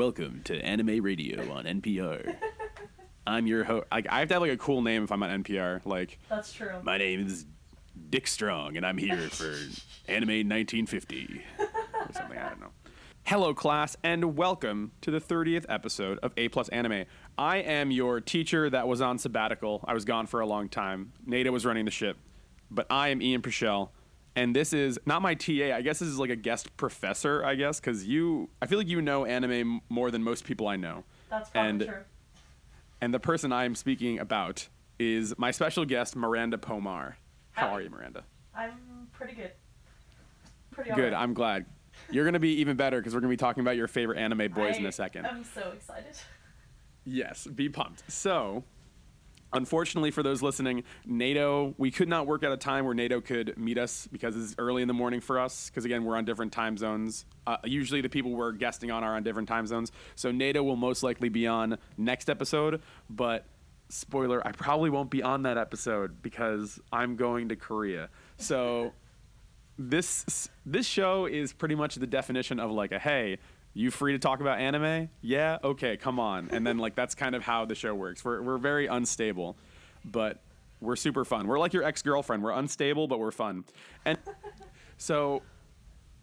Welcome to Anime Radio on NPR. I'm your host. I, I have to have like a cool name if I'm on NPR. Like, That's true. my name is Dick Strong, and I'm here for Anime 1950 or something. I don't know. Hello, class, and welcome to the 30th episode of A Plus Anime. I am your teacher that was on sabbatical. I was gone for a long time. Nada was running the ship, but I am Ian Preschel, and this is not my TA. I guess this is like a guest professor. I guess because you, I feel like you know anime more than most people I know. That's probably and- true. And the person I am speaking about is my special guest, Miranda Pomar. How Hi. are you, Miranda? I'm pretty good. Pretty Good. alright. I'm glad. You're gonna be even better because we're gonna be talking about your favorite anime boys in a second. I'm so excited. Yes, be pumped. So, unfortunately for those listening, NATO, we could not work at a time where NATO could meet us because it's early in the morning for us. Because again, we're on different time zones. Uh, usually, the people we're guesting on are on different time zones. So, NATO will most likely be on next episode. But spoiler, I probably won't be on that episode because I'm going to Korea. So. this this show is pretty much the definition of like a hey you free to talk about anime? Yeah? Okay come on. And then like that's kind of how the show works. We're, we're very unstable but we're super fun. We're like your ex-girlfriend. We're unstable but we're fun. And so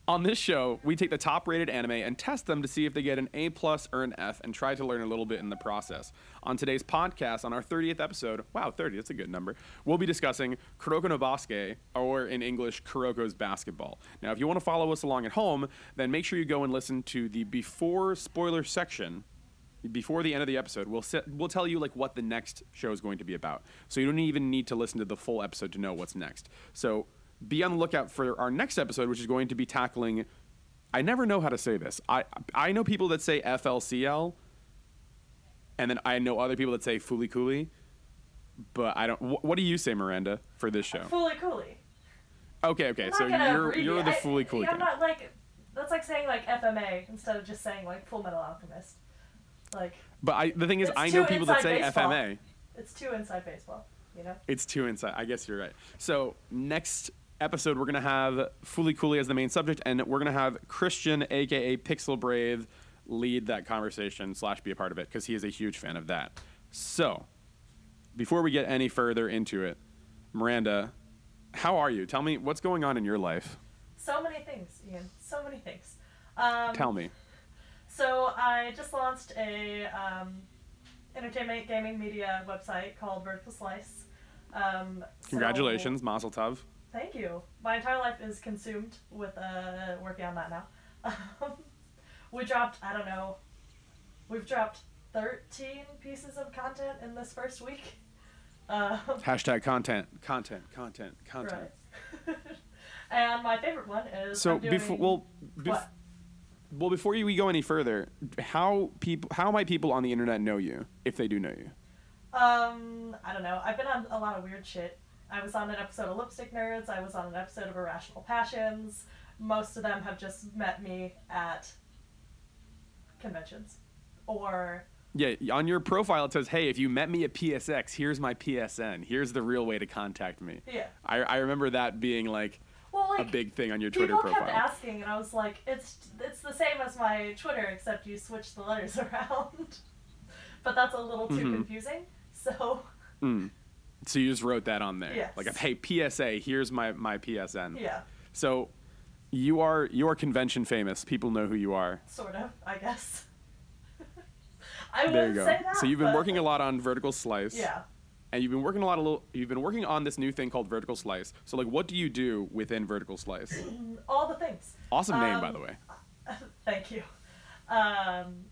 on this show, we take the top rated anime and test them to see if they get an A plus or an F and try to learn a little bit in the process. On today's podcast, on our 30th episode, wow, 30, that's a good number, we'll be discussing Kuroko no Basket, or in English, Kuroko's Basketball. Now, if you want to follow us along at home, then make sure you go and listen to the before spoiler section before the end of the episode, we'll set, we'll tell you like what the next show is going to be about. So you don't even need to listen to the full episode to know what's next. So be on the lookout for our next episode, which is going to be tackling. I never know how to say this. I I know people that say FLCL, and then I know other people that say Fooly Cooly, but I don't. Wh- what do you say, Miranda, for this show? Fooly Cooly. Okay, okay. So you're abbreviate. you're the Fooly Cooly. yeah, I'm not like that's like saying like FMA instead of just saying like Full Metal Alchemist. Like But I, the thing is, I know people that say baseball. FMA. it's too inside baseball, you know. It's too inside. I guess you're right. So next episode, we're gonna have Fooly Cooly as the main subject, and we're gonna have Christian, aka Pixel Brave, lead that conversation slash be a part of it because he is a huge fan of that. So before we get any further into it, Miranda, how are you? Tell me what's going on in your life. So many things, Ian. So many things. Um, Tell me. So I just launched a um, entertainment gaming media website called Vertical Slice. Um, so- Congratulations, Mazel Tov. Thank you. My entire life is consumed with uh, working on that now. Um, we dropped, I don't know, we've dropped 13 pieces of content in this first week. Um, Hashtag content, content, content, content. right. and my favorite one is. So doing, before well, bef- what? well before you, we go any further, how people how might people on the internet know you if they do know you? Um, I don't know. I've been on a lot of weird shit. I was on an episode of Lipstick Nerds. I was on an episode of Irrational Passions. Most of them have just met me at conventions, or Yeah, on your profile it says, "Hey, if you met me at PSX, here's my PSN. Here's the real way to contact me." yeah. I, I remember that being like Well, a big thing on your Twitter profile. people kept asking, and I was like, "It's it's the same as my Twitter, except you switch the letters around." but that's a little too Mhm. confusing. So Mm. So you just wrote that on there, Yes. like, "Hey, PSA, here's my my PSN." yeah, So you are you are convention famous. People know who you are. sort of, I guess. I there you go. say that. so you've been working a lot on Vertical Slice. Yeah. And you've been working a lot of little, you've been working on this new thing called Vertical Slice. So like, what do you do within Vertical Slice? All the things. Awesome name, by Um, the way. Thank you. Um,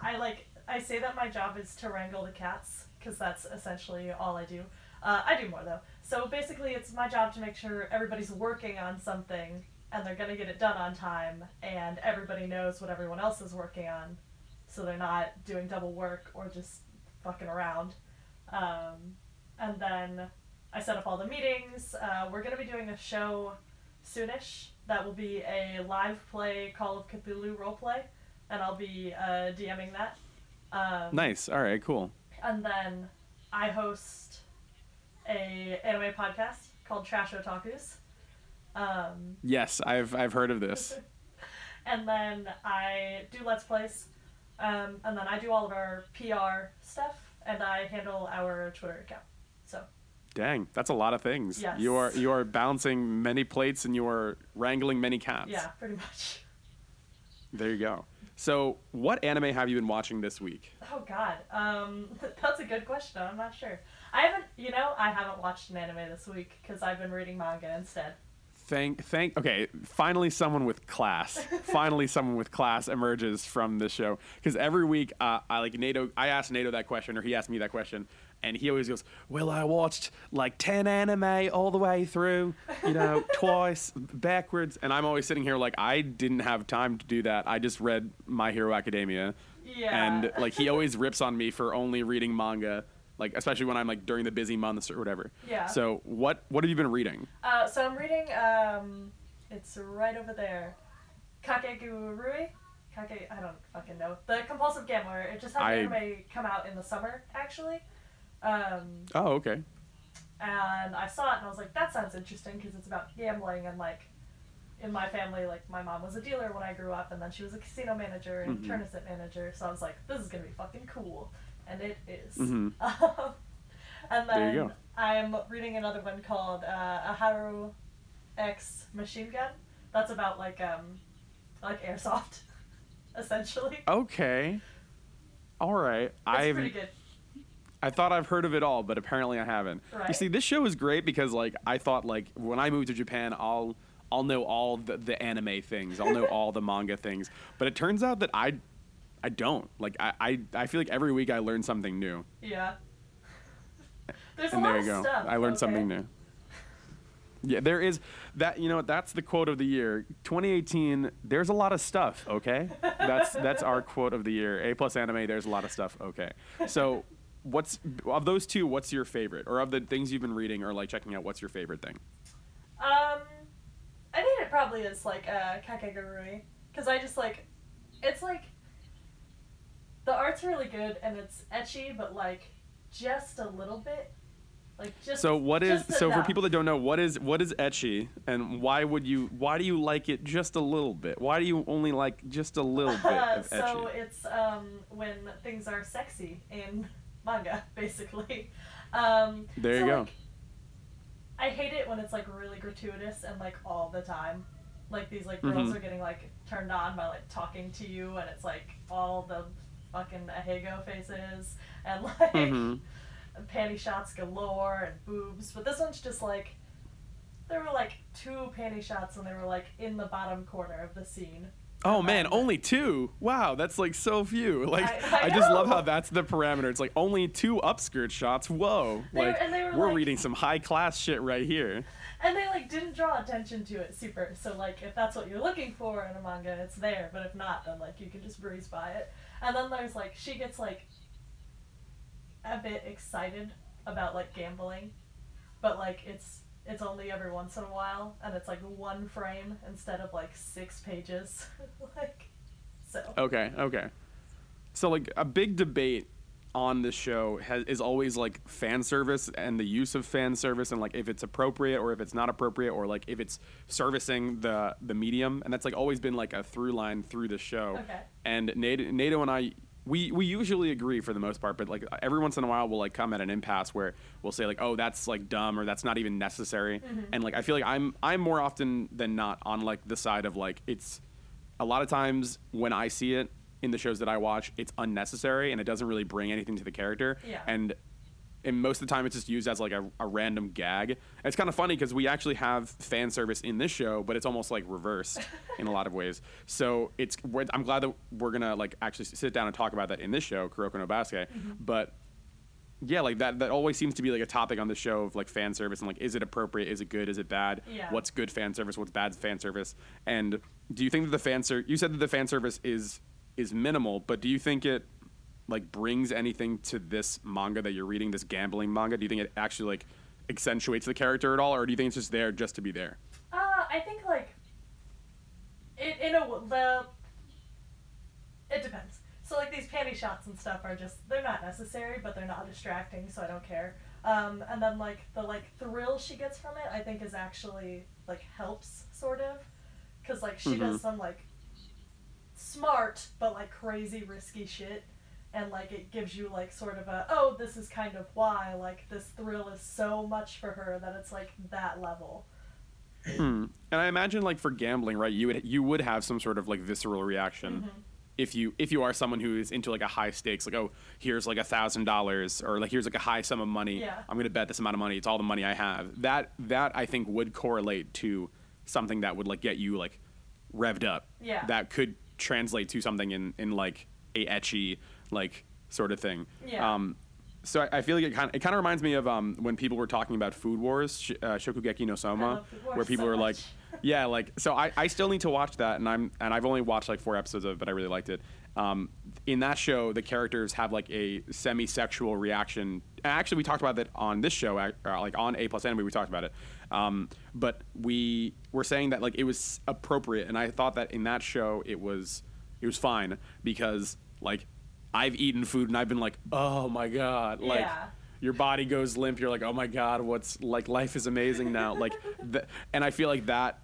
I like. I say that my job is to wrangle the cats because that's essentially all I do. Uh, I do more though. So basically, it's my job to make sure everybody's working on something and they're gonna get it done on time, and everybody knows what everyone else is working on, so they're not doing double work or just fucking around. Um, and then I set up all the meetings. Uh, we're gonna be doing a show soonish that will be a live play Call of Cthulhu roleplay, and I'll be uh, DMing that. Um, Nice. All right. Cool. And then I host a anime podcast called Trash Otakus. Um, Yes, I've I've heard of this. and then I do Let's Plays. Um, and then I do all of our PR stuff, and I handle our Twitter account. So Dang, that's a lot of things. Yes. You are you are balancing many plates and you are wrangling many cats. yeah, pretty much. There you go. So, what anime have you been watching this week? Oh God, um, that's a good question. I'm not sure. I haven't, you know, I haven't watched an anime this week because I've been reading manga instead. Thank, thank. Okay, finally, someone with class. finally, someone with class emerges from this show. Because every week, uh, I like Nato. I asked Nato that question, or he asked me that question, and he always goes, "Well, I watched like ten anime all the way through, you know, twice backwards." And I'm always sitting here like, I didn't have time to do that. I just read My Hero Academia, Yeah. and like he always rips on me for only reading manga. Like especially when I'm like during the busy months or whatever. Yeah. So what what have you been reading? Uh, so I'm reading. Um, it's right over there. Kakegurui. Kake. I don't fucking know. The Compulsive Gambler. It just had I- anime come out in the summer, actually. Um, Oh, okay. and I saw it and I was like, that sounds interesting because it's about gambling and like. In my family, like my mom was a dealer when I grew up, and then she was a casino manager and Mhm. tournament manager. So I was like, this is gonna be fucking cool, and it is. Mhm. and There then. I'm reading another one called uh, Aoharu X Machine Gun. That's about like um, like airsoft, essentially. Okay. All right. I've pretty good. I thought I've heard of it all, but apparently I haven't. You see, this show is great because like I thought like when I moved to Japan, I'll I'll know all the, the anime things. I'll know all the manga things. But it turns out that I I don't. Like I, I, I feel like every week I learn something new. Yeah. There's and a lot there of you go. stuff. I learned okay? something new. Yeah, there is that. You know what? That's the quote of the year, 2018. There's a lot of stuff. Okay, that's that's our quote of the year. A plus anime. There's a lot of stuff. Okay, so what's of those two? What's your favorite, or of the things you've been reading or like checking out? What's your favorite thing? Um, I think it probably is like uh, Kakegurui, because I just like, it's like, the art's really good and it's ecchi, but like, just a little bit, like just. So what is so for people that don't know what is what is ecchi and why would you why do you like it just a little bit? Why do you only like just a little bit of so ecchi? it's um when things are sexy in manga, basically. Um, There you so, go. Like, I hate it when it's like really gratuitous and like all the time. Like these like girls Mhm. are getting like turned on by like talking to you and it's like all the fucking ahegao faces and like Mhm. panty shots galore and boobs. But this one's just like there were like two panty shots and they were like in the bottom corner of the scene. Oh And man, then- only two. Wow, that's like so few. Like I- I I, just love how that's the parameter. It's like only two upskirt shots. Whoa. They were- like and they were we're like- reading some high class shit right here. And they like didn't draw attention to it super. So like if that's what you're looking for in a manga, it's there. But if not, then like you can just breeze by it. And then there's like she gets like a bit excited about like gambling, but like it's it's only every once in a while, and it's like one frame instead of like six pages. like so. Okay, okay. So like a big debate on this show has, is always like fan service and the use of fan service and like if it's appropriate or if it's not appropriate or like if it's servicing the the medium and that's like always been like a through line through the show. Okay. And NATO, NATO and I we we usually agree for the most part, but like every once in a while we'll like come at an impasse where we'll say like, oh, that's like dumb or that's not even necessary. Mm-hmm. And like I feel like I'm I'm more often than not on like the side of like it's a lot of times when I see it in the shows that I watch, it's unnecessary and it doesn't really bring anything to the character. Yeah. And and most of the time it's just used as like a, a random gag. And it's kind of funny because we actually have fan service in this show, but it's almost like reversed in a lot of ways. So it's we're, I'm glad that we're gonna like actually sit down and talk about that in this show, Kuroko no Basket. Mm-hmm. But yeah, like that that always seems to be like a topic on the show of like fan service and like is it appropriate, is it good, is it bad? Yeah. What's good fan service, what's bad fan service? And do you think that the fan ser- you said that the fan service is is minimal, but do you think it like brings anything to this manga that you're reading, this gambling manga? Do you think it actually like accentuates the character at all, or do you think it's just there just to be there? Uh, I think like it in a the it depends. So like these panty shots and stuff are just they're not necessary, but they're not distracting, so I don't care. Um, and then like the like thrill she gets from it, I think is actually like helps sort of, because like she Mhm. does some like smart but like crazy risky shit and like it gives you like sort of a oh this is kind of why like this thrill is so much for her that it's like that level Hmm. And I imagine like for gambling, right? You would you would have some sort of like visceral reaction Mm-hmm. if you if you are someone who is into like a high stakes, like oh here's like a thousand dollars or like here's like a high sum of money. Yeah. I'm gonna bet this amount of money. It's all the money I have. That that I think would correlate to something that would like get you like revved up. Yeah. That could translate to something in in like a ecchi like sort of thing. Yeah. Um, so I, I feel like it kind of it kind of reminds me of um, when people were talking about Food Wars, sh- uh, Shokugeki no Soma, love Food Wars where people so were like, yeah, like so I, I still need to watch that, and I'm and I've only watched like four episodes of it, but I really liked it. Um, in that show, the characters have like a semi-sexual reaction. And actually, we talked about that on this show, uh, like on A Plus Anime, we talked about it. Um, but we were saying that like it was appropriate, and I thought that in that show it was it was fine because like I've eaten food and I've been like, oh my god, like Yeah. your body goes limp. You're like, oh my god, what's like life is amazing now. like, th- and I feel like that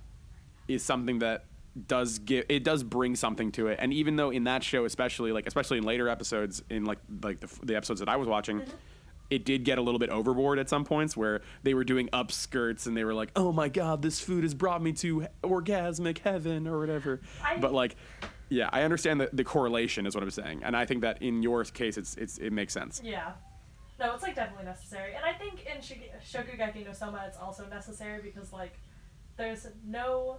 is something that does give it does bring something to it. And even though in that show, especially like especially in later episodes, in like like the, the episodes that I was watching. Mm-hmm. It did get a little bit overboard at some points where they were doing upskirts and they were like, "Oh my god, this food has brought me to orgasmic heaven" or whatever. I- but like, yeah, I understand the, the correlation is what I'm saying, and I think that in your case, it's it's it makes sense. Yeah. No, it's like definitely necessary. And I think in Shig- Shokugeki no Soma it's also necessary because like there's no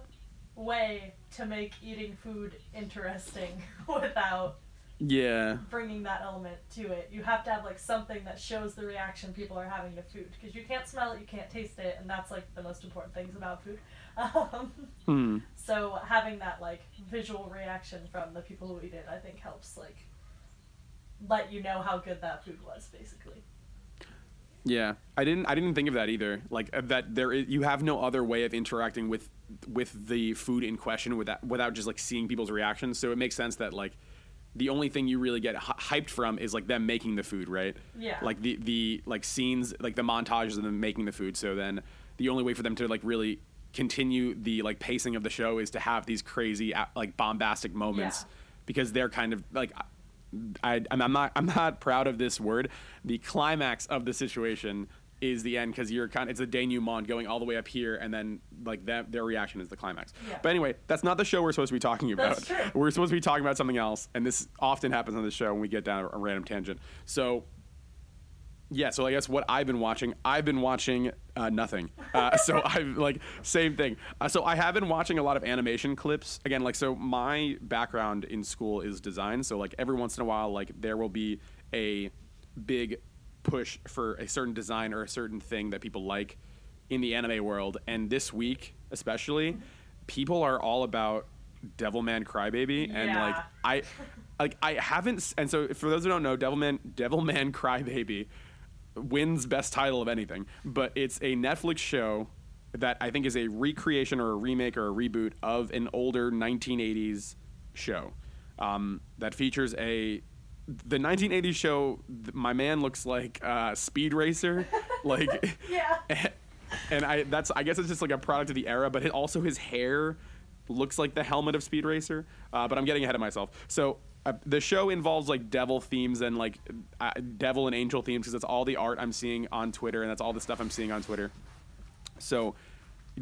way to make eating food interesting without Yeah. bringing that element to it. You have to have like something that shows the reaction people are having to food because you can't smell it, you can't taste it, and that's like the most important things about food. Um, Hmm. so having that like visual reaction from the people who eat it, I think helps like let you know how good that food was, basically. Yeah, I didn't. I didn't think of that either. Like uh, that, there is. You have no other way of interacting with with the food in question without without just like seeing people's reactions. So it makes sense that like the only thing you really get hy- hyped from is like them making the food, right? Yeah. Like the the like scenes, like the montages of them making the food. So then the only way for them to like really continue the like pacing of the show is to have these crazy like bombastic moments Yeah. because they're kind of like I, I'm I'm not I'm not proud of this word. The climax of the situation is the end because you're kind. Of, it's a denouement going all the way up here, and then like that their reaction is the climax. Yeah. But anyway, that's not the show we're supposed to be talking about. We're supposed to be talking about something else, and this often happens on the show when we get down a random tangent. So. Yeah, so I guess what I've been watching, I've been watching uh, nothing. Uh, so I've like same thing. Uh, so I have been watching a lot of animation clips. Again, like so my background in school is design. So like every once in a while, like there will be a big push for a certain design or a certain thing that people like in the anime world. And this week, especially, people are all about Devilman Crybaby, and like I, like I haven't. And so for those who don't know, Devilman Devilman Crybaby wins best title of anything, but it's a Netflix show that I think is a recreation or a remake or a reboot of an older 1980s show um, that features a the 1980s show. th- My man looks like uh, Speed Racer, like Yeah. and I that's I guess it's just like a product of the era, but it, also his hair looks like the helmet of Speed Racer. Uh, but I'm getting ahead of myself. So uh, the show involves like devil themes and like uh, devil and angel themes because that's all the art I'm seeing on Twitter and that's all the stuff I'm seeing on Twitter. So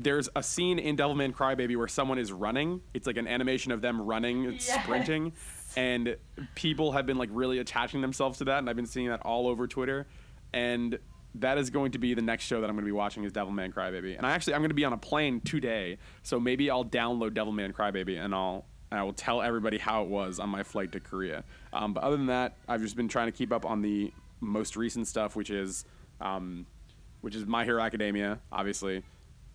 there's a scene in Devilman Crybaby where someone is running. It's like an animation of them running, Yes. sprinting, and people have been like really attaching themselves to that, and I've been seeing that all over Twitter. And that is going to be the next show that I'm going to be watching is Devilman Crybaby. And I actually I'm going to be on a plane today, so maybe I'll download Devilman Crybaby and I'll I will tell everybody how it was on my flight to Korea. Um, but other than that, I've just been trying to keep up on the most recent stuff, which is um, which is My Hero Academia, obviously.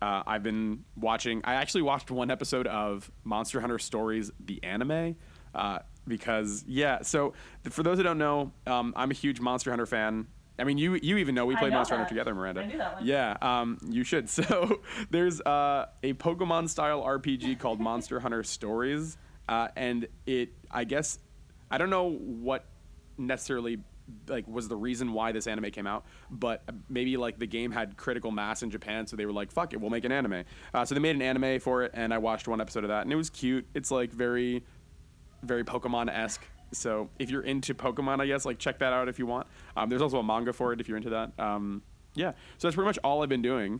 Uh, I've been watching. I actually watched one episode of Monster Hunter Stories, the anime, uh, because yeah. So th- for those who don't know, um, I'm a huge Monster Hunter fan. I mean, you you even know we played know Monster that. Hunter together, Miranda. I knew that one. Yeah, um, you should. So there's uh, a Pokemon style RPG called Monster Hunter Stories, uh, and it I guess I don't know what necessarily like was the reason why this anime came out, but maybe like the game had critical mass in Japan, so they were like, "Fuck it, we'll make an anime." Uh, so they made an anime for it, and I watched one episode of that, and it was cute. It's like very very Pokemon esque. So if you're into Pokemon, I guess like check that out if you want. Um, there's also a manga for it if you're into that. Um, yeah, so that's pretty much all I've been doing.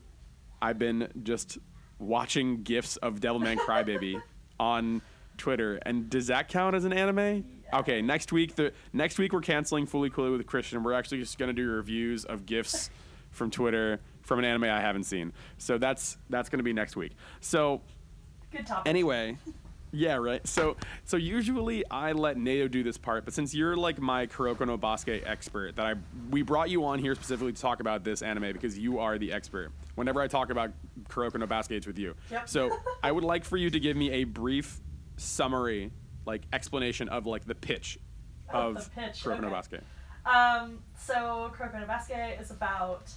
I've been just watching gifs of Devilman Crybaby on Twitter. And does that count as an anime? Okay, next week the next week we're canceling Fooly Cooly with Christian. We're actually just gonna do reviews of gifs from Twitter from an anime I haven't seen. So that's that's gonna be next week. So Good topic. Anyway, yeah, right. So so usually I let Nato do this part, but since you're like my Kuroko no Basket expert, that I we brought you on here specifically to talk about this anime because you are the expert. Whenever I talk about Kuroko no Basket, it's with you. Yep. So I would like for you to give me a brief summary, like explanation of like the pitch Of of, the pitch, Kuroko no okay. Basket. Um, so Kuroko no Basket is about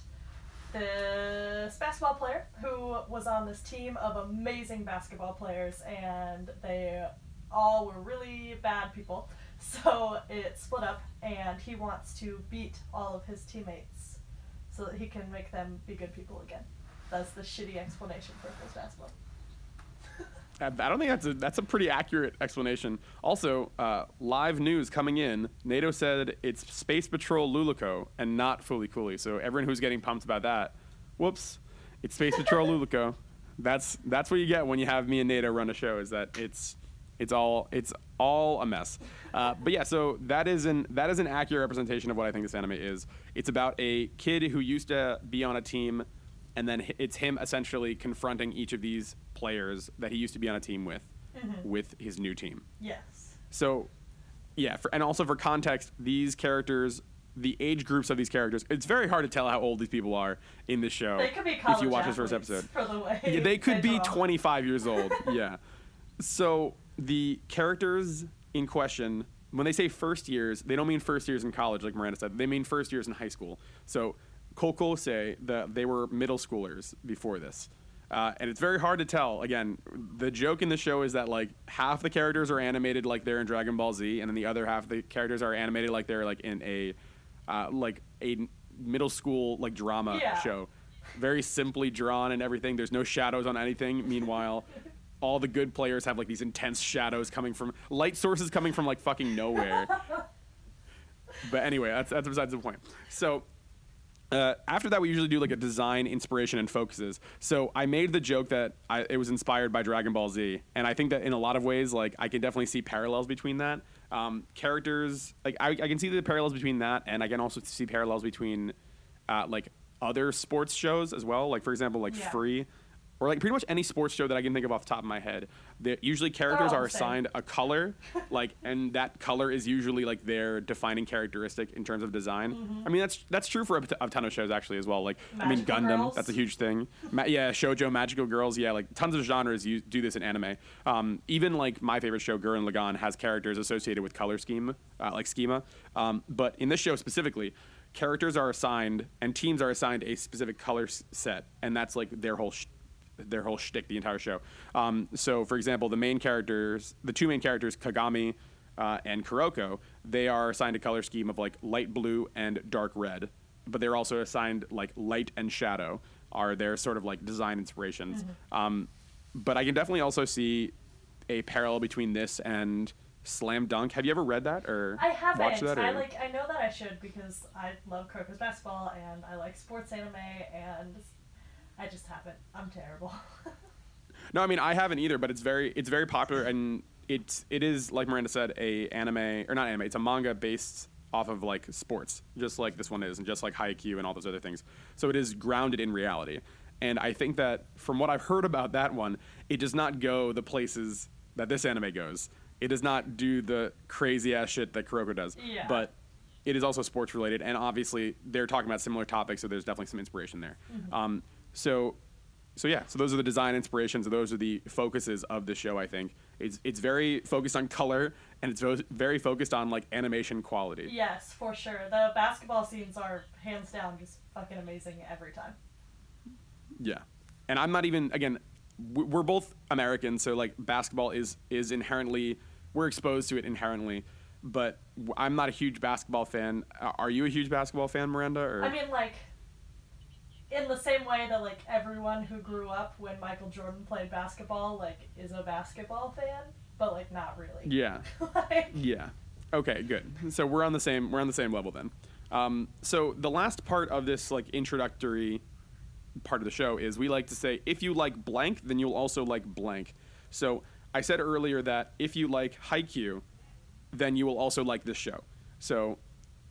this basketball player who was on this team of amazing basketball players, and they all were really bad people. So it split up, and he wants to beat all of his teammates so that he can make them be good people again. That's the shitty explanation for this basketball. I don't think that's a that's a pretty accurate explanation. Also, uh, live news coming in. NATO said it's Space Patrol Luluco and not Fooly Cooly. So everyone who's getting pumped about that, whoops, it's Space Patrol Luluco. That's that's what you get when you have me and NATO run a show. Is that it's it's all it's all a mess. Uh, but yeah, so that is an that is an accurate representation of what I think this anime is. It's about a kid who used to be on a team and then it's him essentially confronting each of these players that he used to be on a team with mm-hmm. with his new team Yes. so yeah for, and also for context these characters the age groups of these characters it's very hard to tell how old these people are in this show They could be college if you watch this first episode the yeah, they could be 25 years old. yeah. So the characters in question, when they say first years, they don't mean first years in college, like Miranda said. They mean first years in high school. So Coco say that they were middle schoolers before this. Uh, and it's very hard to tell. Again, the joke in the show is that like half the characters are animated like they're in Dragon Ball Z, and then the other half of the characters are animated like they're like in a uh, like a middle school like drama Yeah. show very simply drawn and everything. There's no shadows on anything. Meanwhile, all the good players have like these intense shadows coming from light sources coming from like fucking nowhere. but anyway, that's that's besides the point. So uh, after that, we usually do like a design, inspiration, and focuses. So I made the joke that I, it was inspired by Dragon Ball Z, and I think that in a lot of ways, like I can definitely see parallels between that. Um, characters, like I, I can see the parallels between that, and I can also see parallels between uh, like other sports shows as well. Like for example, like Yeah. Free, or like pretty much any sports show that I can think of off the top of my head. The, usually characters all are assigned a color, like, and that color is usually like their defining characteristic in terms of design. I mean, that's that's true for a ton of shows actually as well. Like, I mean, Gundam, Girls. that's a huge thing. Ma- yeah, shojo, magical girls, yeah, like tons of genres use, do this in anime. Um, even like my favorite show, Gurren Lagann, has characters associated with color scheme, uh, like schema. Um, but in this show specifically, characters are assigned and teams are assigned a specific color set, and that's like their whole. Sh- their whole shtick, the entire show. Um, so, for example, the main characters, the two main characters, Kagami uh, and Kuroko, they are assigned a color scheme of like light blue and dark red, but they're also assigned like light and shadow are their sort of like design inspirations. Um, but I can definitely also see a parallel between this and Slam Dunk. Have you ever read that or I haven't. watched that? Or? I like. I know that I should because I love Kuroko's basketball and I like sports anime and I just haven't. I'm terrible. No, I mean I haven't either, but it's very it's very popular and it's it is like Miranda said a anime or not anime. It's a manga based off of like sports, just like this one is, and just like Haikyuu and all those other things. So it is grounded in reality. And I think that from what I've heard about that one, it does not go the places that this anime goes. It does not do the crazy ass shit that Kuroko does. Yeah. But it is also sports related, and obviously they're talking about similar topics, so there's definitely some inspiration there. Um, so, so yeah, so those are the design inspirations, those are the focuses of the show. I think it's it's very focused on color, and it's very focused on like animation quality. yes, for sure. The basketball scenes are hands down just fucking amazing every time. Yeah, and I'm not even again. We're both Americans, so like basketball is is inherently we're exposed to it inherently, but I'm not a huge basketball fan. Are you a huge basketball fan, Miranda? Or I mean, like, in the same way that like everyone who grew up when Michael Jordan played basketball like is a basketball fan. but like not really. Yeah. like, Yeah. Okay, good. So we're on the same we're on the same level then. Um, so the last part of this like introductory part of the show is we like to say if you like blank, then you'll also like blank. So I said earlier that if you like Haikyuu, then you will also like this show. So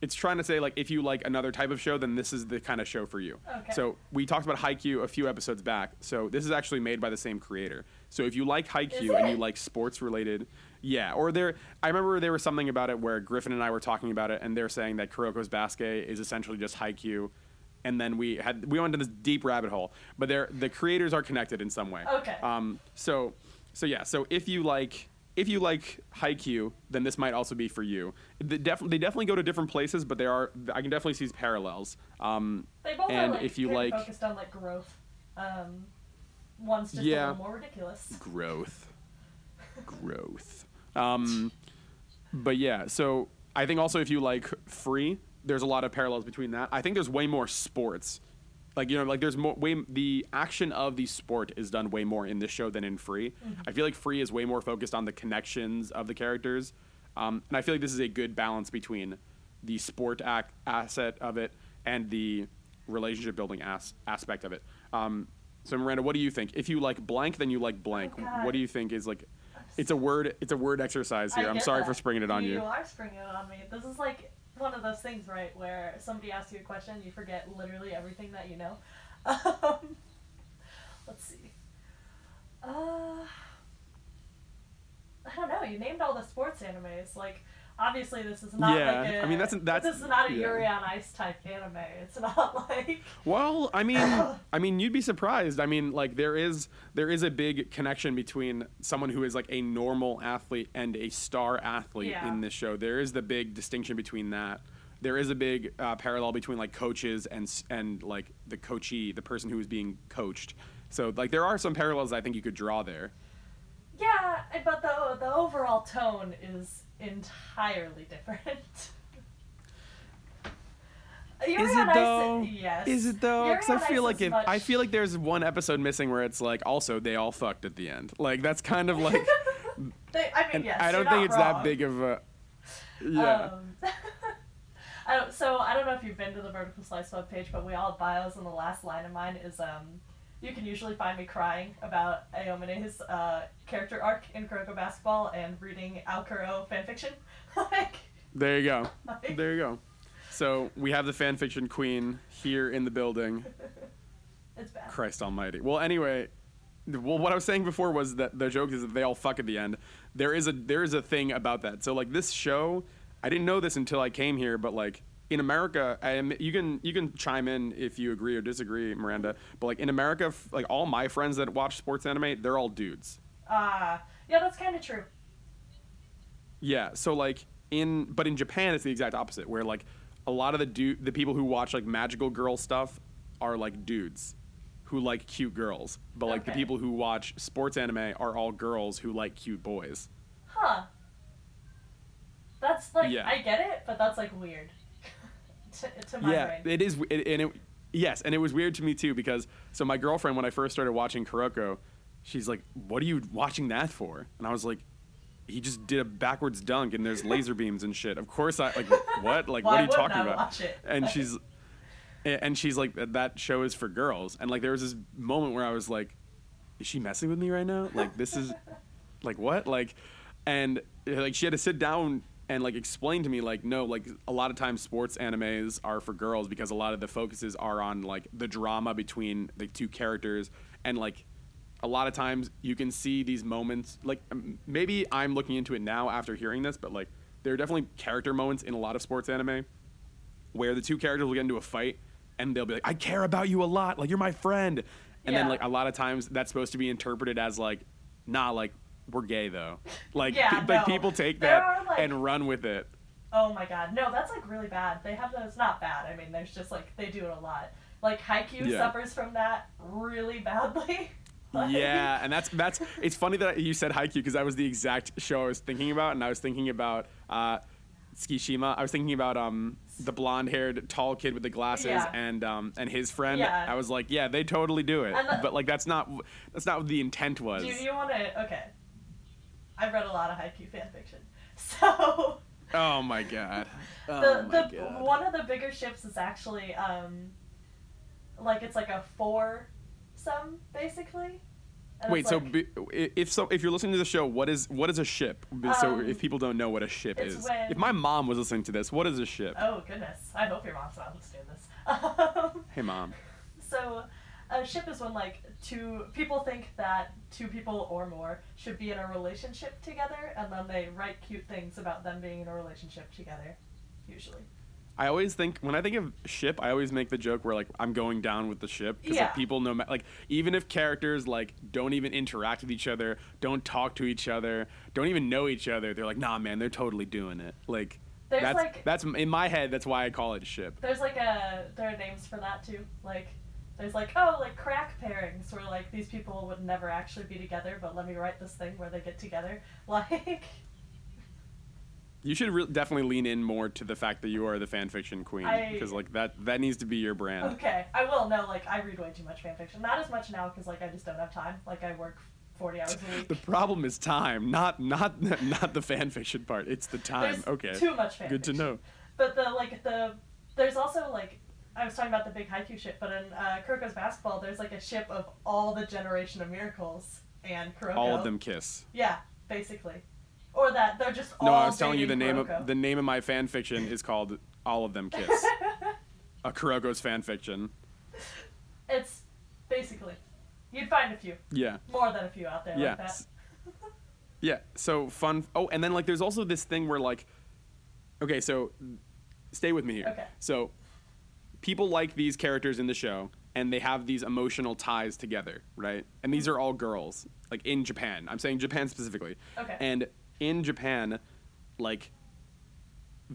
it's trying to say like if you like another type of show, then this is the kind of show for you. Okay. So we talked about Haikyuu a few episodes back. So this is actually made by the same creator. So if you like Haikyuu and you like sports related, yeah. Or there, I remember there was something about it where Griffin and I were talking about it, and they're saying that Kuroko's Basket is essentially just Haikyuu. And then we had we went into this deep rabbit hole, but they're the creators are connected in some way. Okay. Um. So, so yeah. So if you like if you like Haikyuu, then this might also be for you. They, def- they definitely go to different places, but there are I can definitely see parallels. Um. they both and are like if you like- focused on like growth. Um, one's just Yeah. a little more ridiculous. growth growth um but yeah so i think also if you like free there's a lot of parallels between that i think there's way more sports like you know like there's more way the action of the sport is done way more in this show than in free. I feel like free is way more focused on the connections of the characters um, and i feel like this is a good balance between the sport ac- asset of it and the relationship building as- aspect of it. Um, so miranda what do you think? If you like blank then you like blank. Oh, what do you think is like it's a word it's a word exercise here. I i'm sorry that. for springing it on you, You are springing it on me. This is like one of those things, right, where somebody asks you a question, you forget literally everything that you know. Um, let's see. Uh, I don't know. You named all the sports animes. Like, obviously, this is not Yeah, like a. I mean, that's- that's- this is not a yeah. Yuri on Ice type anime. It's not like. Well, I mean, I mean, you'd be surprised. I mean, like there is there is a big connection between someone who is like a normal athlete and a star athlete Yeah. in this show. There is the big distinction between that. There is a big uh, parallel between like coaches and and like the coachee, the person who is being coached. So like there are some parallels I think you could draw there. Yeah, but the the overall tone is entirely different. Is it though? Yes. Is it though? Because I feel like is if I feel like there's one episode missing where it's like also they all fucked at the end. Like that's kind of like. They, I mean, yes, I don't think it's wrong. that big of a. Yeah. Um, I don't, so I don't know if you've been to the Vertical Slice webpage, but we all have bios, and the last line of mine is um, you can usually find me crying about Aomine's uh, character arc in Kuroko Basketball and reading AoKuro fanfiction. like, There you go. like There you go. So we have the fanfiction queen here in the building. it's bad. Christ Almighty. Well, anyway, well, what I was saying before was that the joke is that they all fuck at the end. There is a there is a thing about that. So like this show, I didn't know this until I came here, but like in America, I am, you can you can chime in if you agree or disagree, Miranda. But like in America, like all my friends that watch sports anime, they're all dudes. Ah, yeah, that's kind of true. Yeah. So like in but in Japan it's the exact opposite where like a lot of the du- the people who watch like magical girl stuff are like dudes who like cute girls. But like the people who watch sports anime are all girls who like cute boys. Huh. That's like Yeah. I get it, but that's like weird to, to my yeah, brain. it is it, and it yes, and it was weird to me too because so my girlfriend when I first started watching Kuroko, she's like, "What are you watching that for?" And I was like, "He just did a backwards dunk and there's laser beams and shit." Of course I like what? Like what are you talking I about? And she's and she's like that show is for girls. And like there was this moment where I was like, "Is she messing with me right now? Like this is like what? Like and like she had to sit down and like explain to me like no like a lot of times sports animes are for girls because a lot of the focuses are on like the drama between the two characters. And like a lot of times you can see these moments like maybe i'm looking into it now after hearing this but like there are definitely character moments in a lot of sports anime where the two characters will get into a fight and they'll be like, I care about you a lot, like you're my friend. And then like a lot of times that's supposed to be interpreted as like, nah, like we're gay though. Like Yeah, pe- like people take There that like- and run with it. Oh my god, no, that's like really bad. They have those not bad. I mean, there's just like they do it a lot. Like Haikyuu Yeah. suffers from that really badly. Like- Yeah, and that's that's it's funny that you said Haikyuu because that was the exact show I was thinking about, and I was thinking about uh, Tsukishima. I was thinking about um the blonde-haired tall kid with the glasses Yeah. and um and his friend. Yeah. I was like, yeah, they totally do it, the- but like that's not that's not what the intent was. Do you want to? Okay. I've read a lot of Haikyuu fan fiction. So Oh my god. Oh the my the god. one of the bigger ships is actually um like it's like a four some basically. And Wait, so like- be, if so, if you're listening to the show, what is what is a ship? so Um, if people don't know what a ship is, when- if my mom was listening to this, what is a ship? oh goodness, I hope your mom's not listening to this. Um, Hey mom. So, a ship is when like two people think that two people or more should be in a relationship together, and then they write cute things about them being in a relationship together. Usually, I always think when I think of ship, I always make the joke where like I'm going down with the ship because Yeah. like people know like even if characters like don't even interact with each other, don't talk to each other, don't even know each other, they're like, nah, man, they're totally doing it. Like There's, that's like- that's in my head. That's why I call it a ship. there's like a there are names for that too. Like, there's like oh like crack pairings where like these people would never actually be together, but let me write this thing where they get together. Like, You should re- definitely lean in more to the fact that you are the fan fiction queen because like that that needs to be your brand. okay, I will no Like, I read way too much fanfiction. Not as much now because like I just don't have time. Like, I work forty hours a week. The problem is time, not not not the fan fiction part. It's the time. There's okay. Too much fan Good to know. But the like the there's also like I was talking about the big Haikyuu ship, but in uh, Kuroko's basketball, there's like a ship of all the generation of miracles and Kuroko. All of them kiss. Yeah, basically. Or that they're just No, all I was telling you the name of the name of my fan fiction is called All of Them Kiss. a Kuroko's fan fiction. it's basically you'd find a few Yeah. more than a few out there Yeah. like that. Yeah. So fun. Oh, and then like there's also this thing where like, okay, so stay with me here. Okay. So people like these characters in the show and they have these emotional ties together, right? And these are all girls, like in Japan. I'm saying Japan specifically. Okay. And in Japan, like,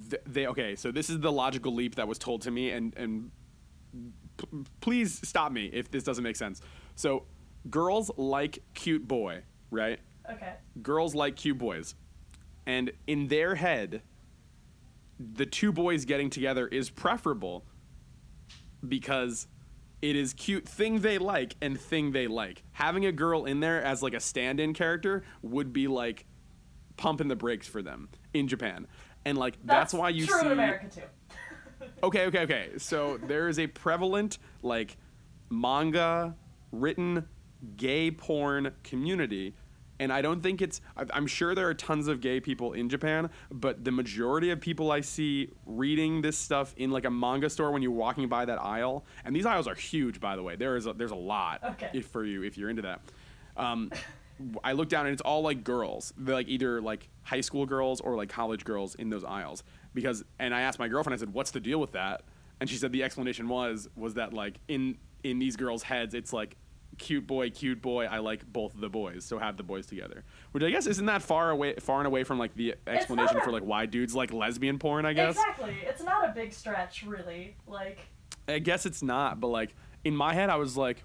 th- they okay. So this is the logical leap that was told to me, and and p- please stop me if this doesn't make sense. So girls like cute boy, right? Okay. girls like cute boys. And in their head, the two boys getting together is preferable because it is cute thing they like and thing they like. Having a girl in there as like a stand-in character would be like pumping the brakes for them in Japan. And like that's, why you true see in America too. Okay, okay, okay. So there is a prevalent like manga written gay porn community. And I don't think it's, I'm sure there are tons of gay people in Japan, but the majority of people I see reading this stuff in like a manga store when you're walking by that aisle, and these aisles are huge, by the way. There is a, there's a lot Okay. if for you if you're into that. Um, I look down and it's all like girls. They're like either like high school girls or like college girls in those aisles. Because and I asked my girlfriend, I said, "What's the deal with that?" And she said the explanation was was that like in in these girls' heads, it's like cute boy, cute boy. I like both of the boys, so have the boys together. Which I guess isn't that far away, far and away from like the explanation for like why dudes like lesbian porn. I guess. Exactly. It's not a big stretch really. Like I guess it's not, but like in my head, I was like,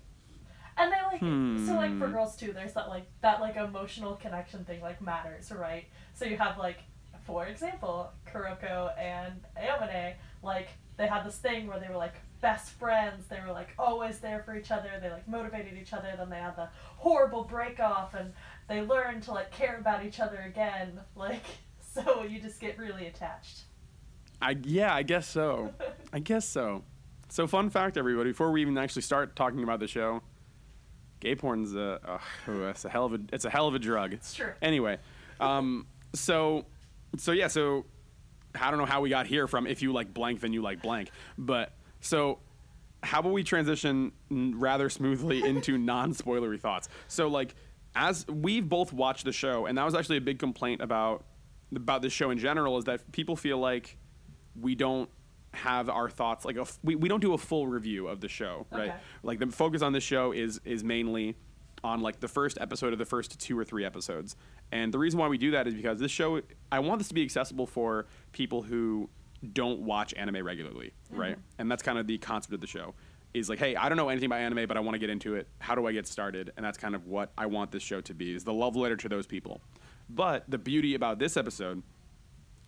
And they like so like Hmm. for girls too, there's that like that like emotional connection thing like matters, right? So you have like for example, Kuroko and Aomine, like they had this thing where they were like best friends, they were like always there for each other, they like motivated each other, then they had the horrible break off and they learned to like care about each other again. Like so you just get really attached. I yeah, I guess so. I guess so. So fun fact, everybody, before we even actually start talking about the show, gay porn's a, uh, it's a hell of a it's a hell of a drug. It's true. Anyway, um, so so yeah, so I don't know how we got here from if you like blank then you like blank, but so how about we transition rather smoothly into non-spoilery thoughts? So like as we've both watched the show, and that was actually a big complaint about about this show in general is that people feel like we don't have our thoughts like a f we, we don't do a full review of the show right Okay. like the focus on this show is is mainly on like the first episode of the first two or three episodes and the reason why we do that is because this show i want this to be accessible for people who don't watch anime regularly right mm-hmm. and that's kind of the concept of the show is like hey i don't know anything about anime but i want to get into it how do i get started and that's kind of what i want this show to be is the love letter to those people but the beauty about this episode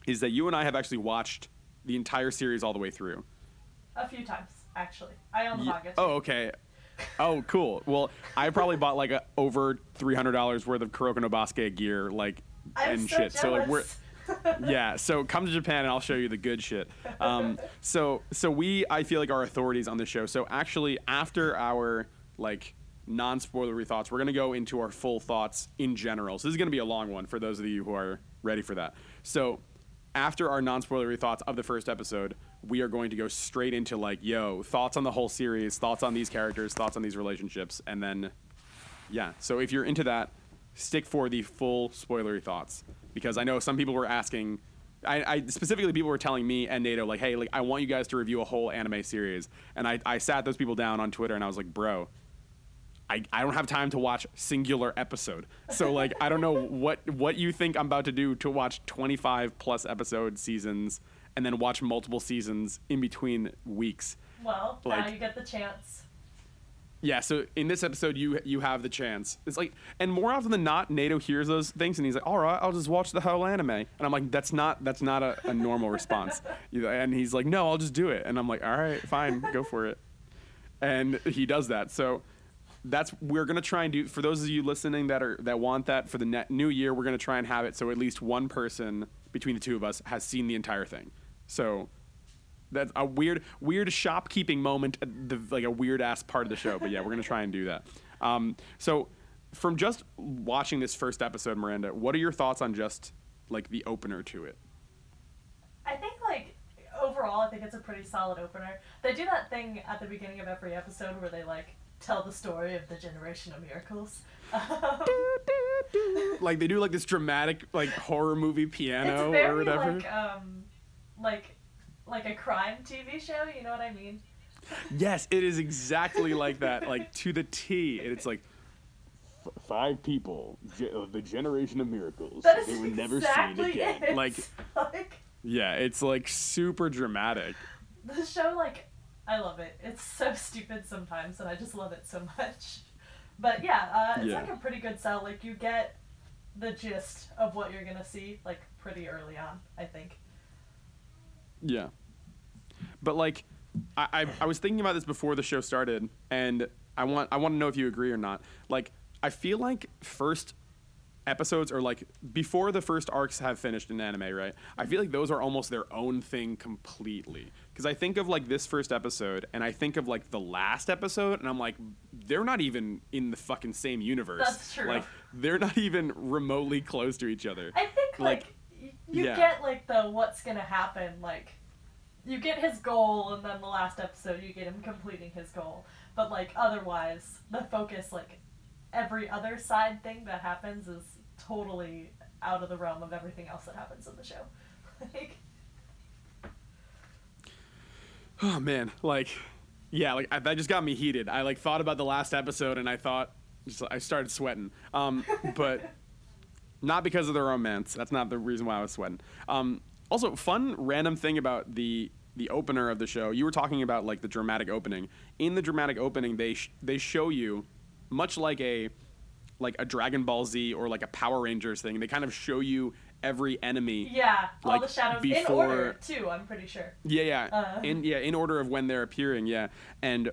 is that you and i have actually watched the entire series all the way through A few times, actually. I own the Ye- manga too. oh, okay. Oh, cool. Well, I probably bought like a, over three hundred dollars worth of Kuroko no Basket gear like I'm and so shit. So like we're jealous. yeah. So come to Japan and I'll show you the good shit. Um, so so we I feel like are authorities on this show. So actually after our like non spoilery thoughts, we're gonna go into our full thoughts in general. So this is gonna be a long one for those of you who are ready for that. So after our non spoilery thoughts of the first episode, we are going to go straight into like, yo, thoughts on the whole series, thoughts on these characters, thoughts on these relationships, and then yeah. So if you're into that, stick for the full spoilery thoughts because I know some people were asking. I, I specifically people were telling me and NATO like, hey, like I want you guys to review a whole anime series, and I, I sat those people down on Twitter and I was like, bro, I, I don't have time to watch singular episode. So like I don't know what what you think I'm about to do to watch 25 plus episode seasons and then watch multiple seasons in between weeks. well, now you get the chance. Yeah, so in this episode, you you have the chance. It's like, and more often than not, NATO hears those things and he's like, "All right, I'll just watch the whole anime." And I'm like, "That's not that's not a, a normal response." And he's like, "No, I'll just do it." And I'm like, "All right, fine, go for it." And he does that. So that's we're gonna try and do for those of you listening that are that want that for the new year. We're gonna try and have it so at least one person between the two of us has seen the entire thing. So that's a weird weird shopkeeping moment at the like a weird ass part of the show but yeah we're gonna try and do that um, so from just watching this first episode miranda what are your thoughts on just like the opener to it I think like overall, I think it's a pretty solid opener. They do that thing at the beginning of every episode where they like tell the story of the generation of miracles. Um, like they do like this dramatic like horror movie piano it's very or whatever like um, like like a crime TV show. You know what I mean? yes it is exactly like that like to the t and it's like "F- five people of the generation of miracles That is they were never exactly seen again it. like like yeah it's like super dramatic the show like I love it. It's so stupid sometimes, and I just love it so much. But yeah, uh, it's Yeah. like a pretty good sell. Like you get the gist of what you're gonna see like pretty early on. I think. Yeah. But like I, I I was thinking about this before the show started and I want I want to know if you agree or not. Like I feel like first episodes are like before the first arcs have finished in anime, right? I feel like those are almost their own thing completely. Cuz I think of like this first episode and I think of like the last episode and I'm like they're not even in the fucking same universe. That's true. Like they're not even remotely close to each other. I think like, Like, you yeah. get like the what's gonna happen like. You get his goal, and then the last episode, you get him completing his goal. But like otherwise, the focus, like every other side thing that happens, is totally out of the realm of everything else that happens in the show. like, Oh man, like, yeah, like I, that just got me heated. I like thought about the last episode and I thought, just I started sweating. Um, but not because of the romance. That's not the reason why I was sweating. Um, also, fun random thing about the the opener of the show. You were talking about like the dramatic opening. In the dramatic opening, they sh- they show you much like a like a Dragon Ball Z or like a Power Rangers thing. They kind of show you every enemy. yeah, all the shadows in before- order too. I'm pretty sure. Yeah, yeah. Uh. in yeah, in order of when they're appearing, yeah. And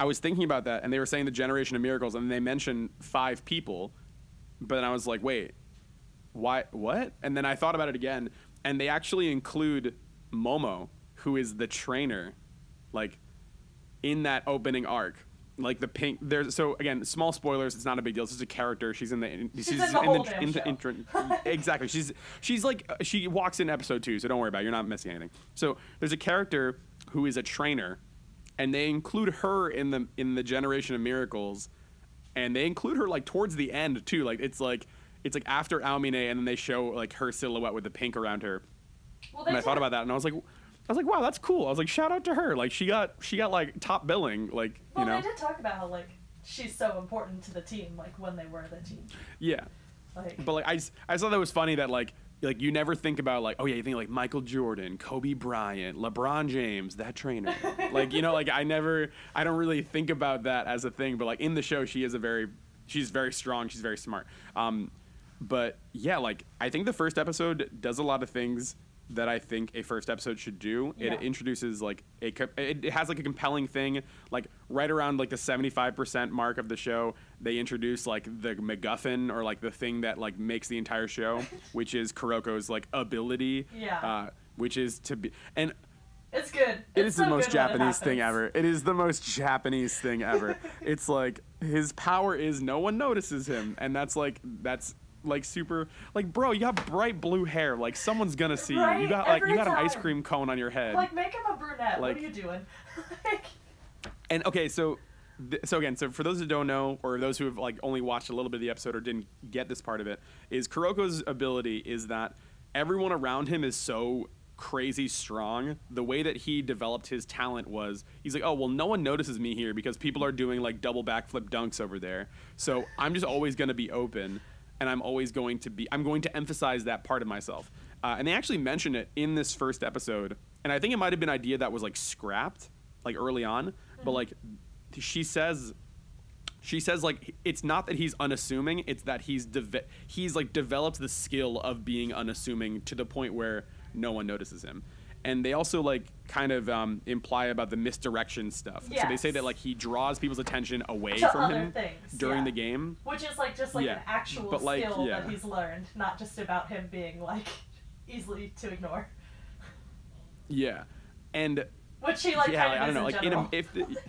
I was thinking about that and they were saying the generation of miracles and they mentioned five people. But then I was like, wait, why what? And then I thought about it again and they actually include Momo, who is the trainer, like in that opening arc. Like the pink there's so again, small spoilers, it's not a big deal. It's just a character. She's in the in, she's, in the whole the in the intro exactly. She's she's like she walks in episode two, so don't worry about it. You're not missing anything. So there's a character who is a trainer, and they include her in the in the Generation of Miracles, and they include her like towards the end too. Like it's like it's like after Aomine, and then they show like her silhouette with the pink around her. Well, And I thought about that, and I was like, I was like, wow, that's cool. I was like, shout out to her. Like she got she got like top billing. Like Well, you know, they did talk about how like she's so important to the team, like when they were the team. yeah. Like, But like I I thought that was funny that like like you never think about like oh yeah you think like Michael Jordan, Kobe Bryant, LeBron James, that trainer. like you know like I never I don't really think about that as a thing. But like in the show she is a very she's very strong. She's very smart. Um, but yeah like I think the first episode does a lot of things that I think a first episode should do. Yeah. It introduces like a it it has like a compelling thing like right around like the 75% mark of the show, they introduce like the MacGuffin or like the thing that like makes the entire show, which is Kuroko's like ability. Yeah. Uh, which is to be and It's good. it It's is the most it Japanese thing ever. It is the most Japanese thing ever. it's like his power is no one notices him, and that's like that's like super like bro, you got bright blue hair. Like someone's gonna see you. You got like you Every got an ice cream cone on your head. Like, make him a brunette. Like- what are you doing? like, And okay, so th- so again, so for those who don't know, or those who have like only watched a little bit of the episode or didn't get this part of it, is Kuroko's ability is that everyone around him is so crazy strong. The way that he developed his talent was he's like, oh well, no one notices me here because people are doing like double backflip dunks over there. So I'm just always going to be open, and I'm always going to be. I'm going to emphasize that part of myself. Uh, and they actually mention it in this first episode, and I think it might have been an idea that was like scrapped like early on, but like she says she says like it's not that he's unassuming it's that he's deve- he's like developed the skill of being unassuming to the point where no one notices him and they also like kind of um, imply about the misdirection stuff so they say that like he draws people's attention away To from him things, during yeah. the game which is like just like Yeah, an actual but, like, skill yeah. that he's learned, not just about him being like easily to ignore. yeah and Which he like Yeah, kind like, I don't know, like, in a- if the-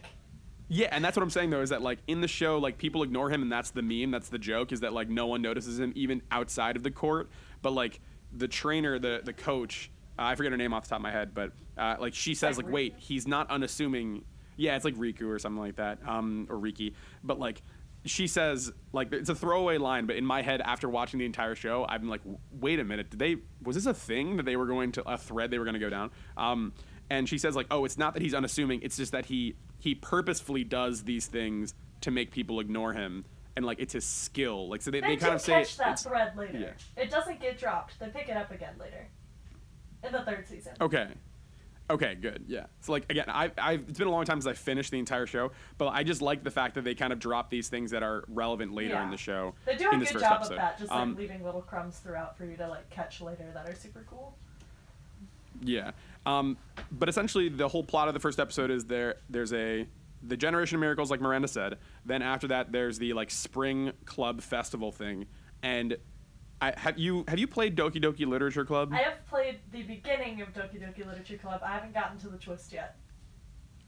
Yeah, and that's what I'm saying though is that like in the show, like people ignore him, and that's the meme, that's the joke, is that like no one notices him even outside of the court. But like the trainer, the the coach, uh, I forget her name off the top of my head, but uh, like she says, Like wait, he's not unassuming. Yeah, it's like Riku or something like that, um, or Riki. But like she says, like it's a throwaway line, but in my head after watching the entire show, I'm like, wait a minute, did they? Was this a thing that they were going to a thread they were going to go down? Um, and she says like, oh, it's not that he's unassuming, it's just that he he purposefully does these things to make people ignore him, and like it's his skill. Like so they, they, they, kind of say catch that thread later. yeah. It doesn't get dropped. They pick it up again later. In the third season. Okay. Okay, good. Yeah. So like again, I I've it's been a long time since I finished the entire show, but I just like the fact that they kind of drop these things that are relevant later Yeah. in the show. They do a in this good job episode. of that, just like Um, leaving little crumbs throughout for you to like catch later that are super cool. Yeah. Um, but essentially, the whole plot of the first episode is there. There's a the Generation of Miracles, like Miranda said. Then after that, there's the like spring club festival thing. And I have you have you played Doki Doki Literature Club? I have played the beginning of Doki Doki Literature Club. I haven't gotten to the twist yet.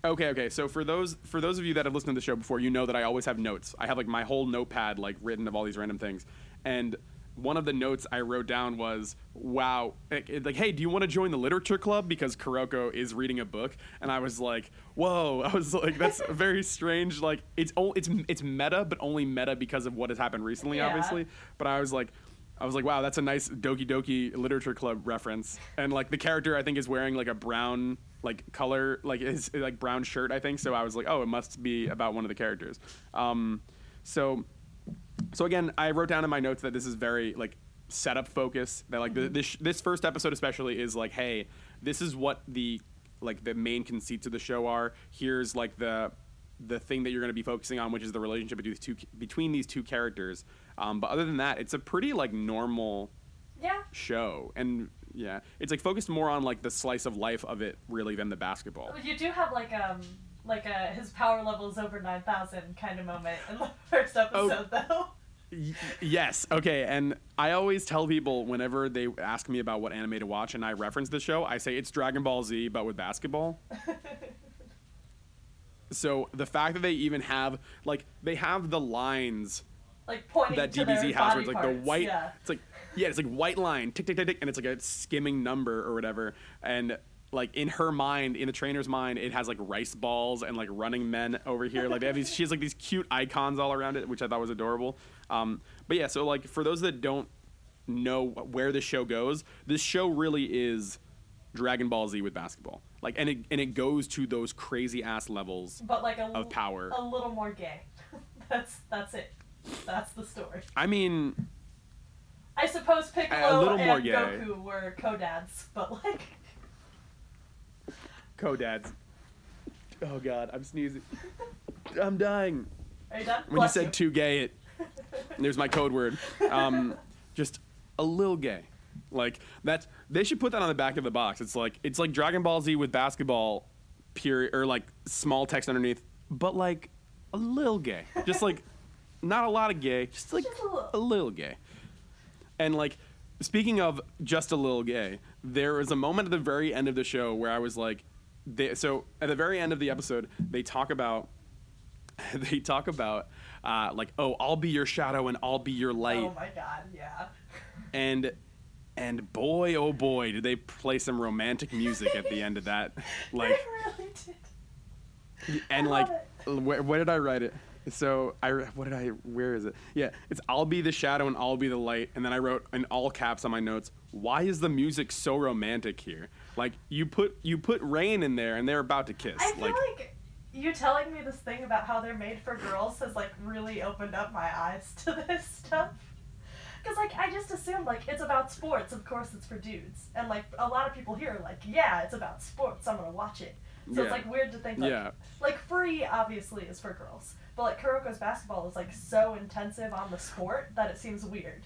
Okay, okay. So for those for those of you that have listened to the show before, you know that I always have notes. I have like my whole notepad like written of all these random things. And one of the notes I wrote down was, "Wow, like, like, hey, do you want to join the literature club because Kuroko is reading a book?" And I was like, "Whoa!" I was like, "That's very strange." Like it's it's it's meta, but only meta because of what has happened recently, Yeah. obviously. But I was like. I was like, wow, that's a nice Doki Doki Literature Club reference. And like the character, I think, is wearing like a brown like color, like his like brown shirt, I think. So I was like, oh, it must be about one of the characters. Um, so, so again, I wrote down in my notes that this is very like setup focus. That like the, this this first episode especially is like, hey, this is what the like the main conceits of the show are. Here's like the the thing that you're going to be focusing on, which is the relationship between these two between these two characters. Um, but other than that, it's a pretty like normal Yeah. show, and yeah, it's like focused more on like the slice of life of it really than the basketball. But you do have like um like a his power level is over nine thousand kind of moment in the first Oh. episode though. Y- yes. Okay. And I always tell people whenever they ask me about what anime to watch and I reference the show, I say it's Dragon Ball Z, but with basketball. so the fact that they even have, like, they have the lines like pointing that DBZ has where it's like parts. the white, Yeah. it's like, yeah, it's like white line, tick, tick, tick, tick, and it's like a skimming number or whatever. And like in her mind, in the trainer's mind, it has like rice balls and like running men over here. Like they have these, she has like these cute icons all around it, which I thought was adorable. Um, but yeah, so like for those that don't know where the show goes, this show really is Dragon Ball Z with basketball. Like, and it and it goes to those crazy ass levels. But like a Of power. a little more gay. that's that's it. That's the story. I mean, I suppose Piccolo and. Goku were co-dads, but like co-dads. Oh god, I'm sneezing. I'm dying. are you done? When Bless you said too gay, it there's my code word. Um, just a little gay. Like that's they should put that on the back of the box. It's like it's like Dragon Ball Z with basketball, period, or like small text underneath. but like a little gay. Just like not a lot of gay, just like Just a little. a little gay. And like speaking of just a little gay, there was a moment at the very end of the show where I was like, they, so at the very end of the episode, they talk about they talk about uh, like, oh, I'll be your shadow and I'll be your light, Oh my god, yeah. and and boy, oh boy, did they play some romantic music at the end of that, like they really did. and like where, where did i write it so i what did i where is it yeah it's i'll be the shadow and i'll be the light and then i wrote in all caps on my notes why is the music so romantic here like you put you put rain in there and they're about to kiss I feel like like, you telling me this thing about how they're made for girls has like really opened up my eyes to this stuff. Cause like I just assumed like it's about sports, of course it's for dudes, and like a lot of people here are like, yeah, it's about sports, I'm gonna watch it. So Yeah. it's like weird to think like, Yeah. like free obviously is for girls, but like Kuroko's basketball is like so intensive on the sport that it seems weird.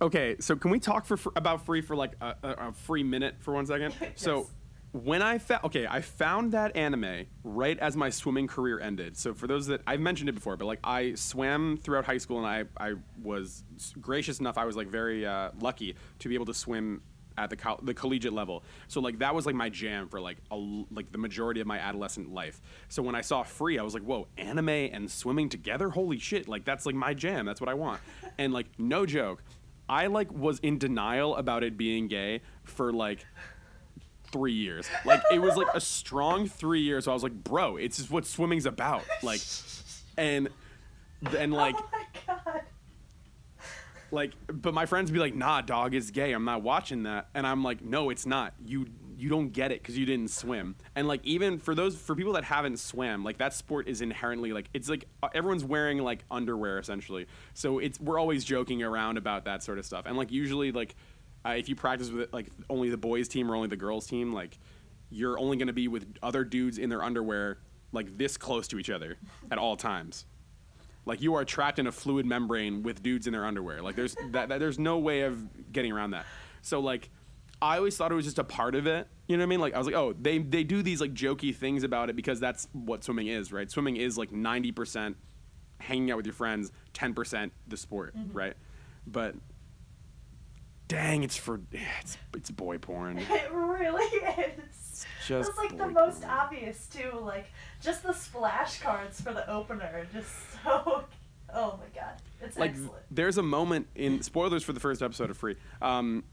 Okay, so can we talk for, for about free for like a, a, a free minute for one second? So Yes. When I found okay, I found that anime right as my swimming career ended. So for those that I've mentioned it before, but like I swam throughout high school and I I was gracious enough. I was like very uh, lucky to be able to swim at the col- the collegiate level. So like that was like my jam for like a like the majority of my adolescent life. So when I saw free, I was like, whoa, anime and swimming together, holy shit! Like that's like my jam. That's what I want. and like no joke. I like was in denial about it being gay for like three years. Like it was like a strong three years. So I was like, bro, it's just what swimming's about. Like, and and like oh my god. like, but my friends be like, nah, dog is gay. I'm not watching that. And I'm like, no, it's not. You you don't get it because you didn't swim. And like even for those for people that haven't swam, like that sport is inherently like it's like uh, everyone's wearing like underwear essentially. So it's we're always joking around about that sort of stuff. And like usually like uh, if you practice with like only the boys team or only the girls team, like you're only going to be with other dudes in their underwear like this close to each other at all times. Like you are trapped in a fluid membrane with dudes in their underwear. Like there's that, that there's no way of getting around that. So like I always thought it was just a part of it. You know what I mean? Like I was like, oh, they they do these like jokey things about it because that's what swimming is, right? Swimming is like 90% hanging out with your friends, 10% the sport, right? But dang, it's for it's it's boy porn. It really is. Just It's like the most porn. obvious too. Like just the splash cards for the opener, just so. Oh my god, it's like excellent. there's a moment in spoilers for the first episode of free um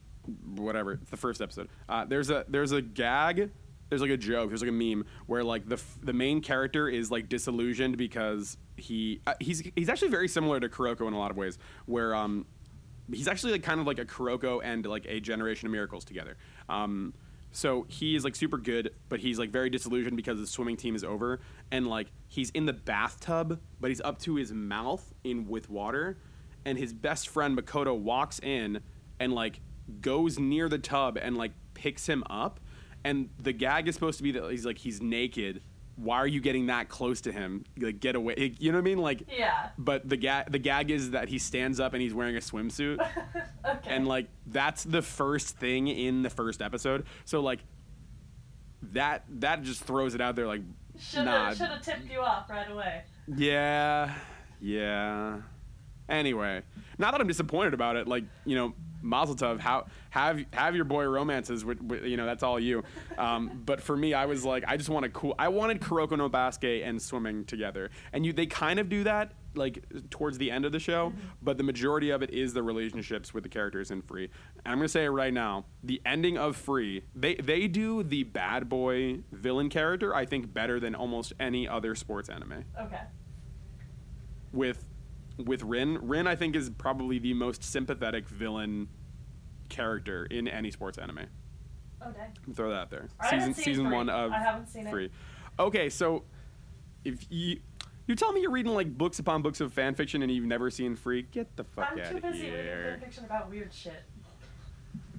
whatever it's the first episode uh, there's a there's a gag there's like a joke there's like a meme where like the f- the main character is like disillusioned because he uh, he's he's actually very similar to Kuroko in a lot of ways where um he's actually like kind of like a Kuroko and like a Generation of Miracles together. Um, so he is like super good, but he's like very disillusioned because the swimming team is over, and like he's in the bathtub, but he's up to his mouth in with water, and his best friend Makoto walks in and like goes near the tub and like picks him up, and the gag is supposed to be that he's like he's naked. Why are you getting that close to him? Like get away. You know what I mean? Like Yeah. but the gag the gag is that he stands up and he's wearing a swimsuit Okay. and like that's the first thing in the first episode so like that that just throws it out there like should have nah, should have tipped you off right away. yeah yeah anyway not that i'm disappointed about it like you know mazel tov how have have your boy romances with, with you know that's all you. Um, but for me i was like i just wanted cool i wanted kuroko no basket and swimming together. And you they kind of do that like towards the end of the show but the majority of it is the relationships with the characters in free. And i'm gonna say it right now the ending of free they they do the bad boy villain character i think better than almost any other sports anime. Okay. with with Rin. Rin, I think, is probably the most sympathetic villain character in any sports anime. Okay. Throw that out there. I season season Free. one of I haven't seen it. Free. Okay, so if you you tell me you're reading like books upon books of fan fiction and you've never seen Free, get the fuck I'm out of here. I'm too busy reading fan fiction about weird shit.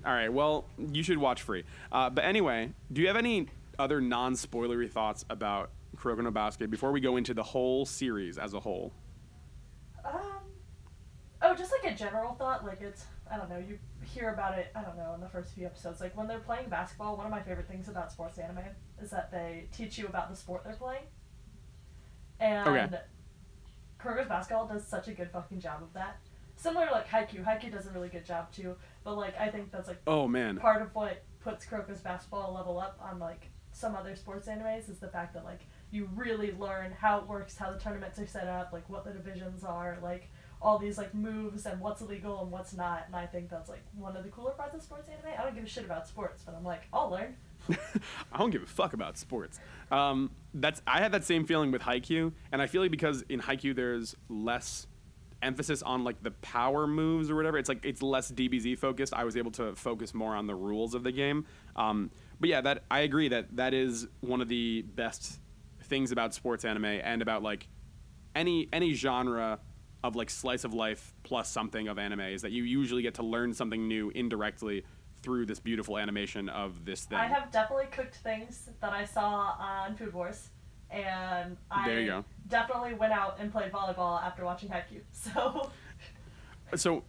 All right, well, you should watch Free. Uh, but anyway, do you have any other non-spoilery thoughts about Kuroko no Basket before we go into the whole series as a whole? Um. Oh, just like a general thought. Like it's. I don't know. You hear about it. I don't know in the first few episodes. Like when they're playing basketball. One of my favorite things about sports anime is that they teach you about the sport they're playing. And Okay. Kuroko's basketball does such a good fucking job of that. Similar to like Haikyuu. Haikyuu does a really good job too. But like I think that's like Oh man. part of what puts Kuroko's basketball level up on like some other sports animes is the fact that like you really learn how it works, how the tournaments are set up, like what the divisions are, like all these like moves and what's illegal and what's not. And I think that's like one of the cooler parts of sports anime. I don't give a shit about sports, but I'm like, I'll learn. I don't give a fuck about sports. Um, that's I had that same feeling with Haikyuu, and I feel like because in Haikyuu there's less emphasis on like the power moves or whatever. It's like it's less DBZ focused. I was able to focus more on the rules of the game. Um, but yeah, that I agree that that is one of the best things about sports anime and about like any any genre of like slice of life plus something of anime is that you usually get to learn something new indirectly through this beautiful animation of this thing. I have definitely cooked things that I saw on Food Wars, and I There you go. definitely went out and played volleyball after watching Haikyuu. So so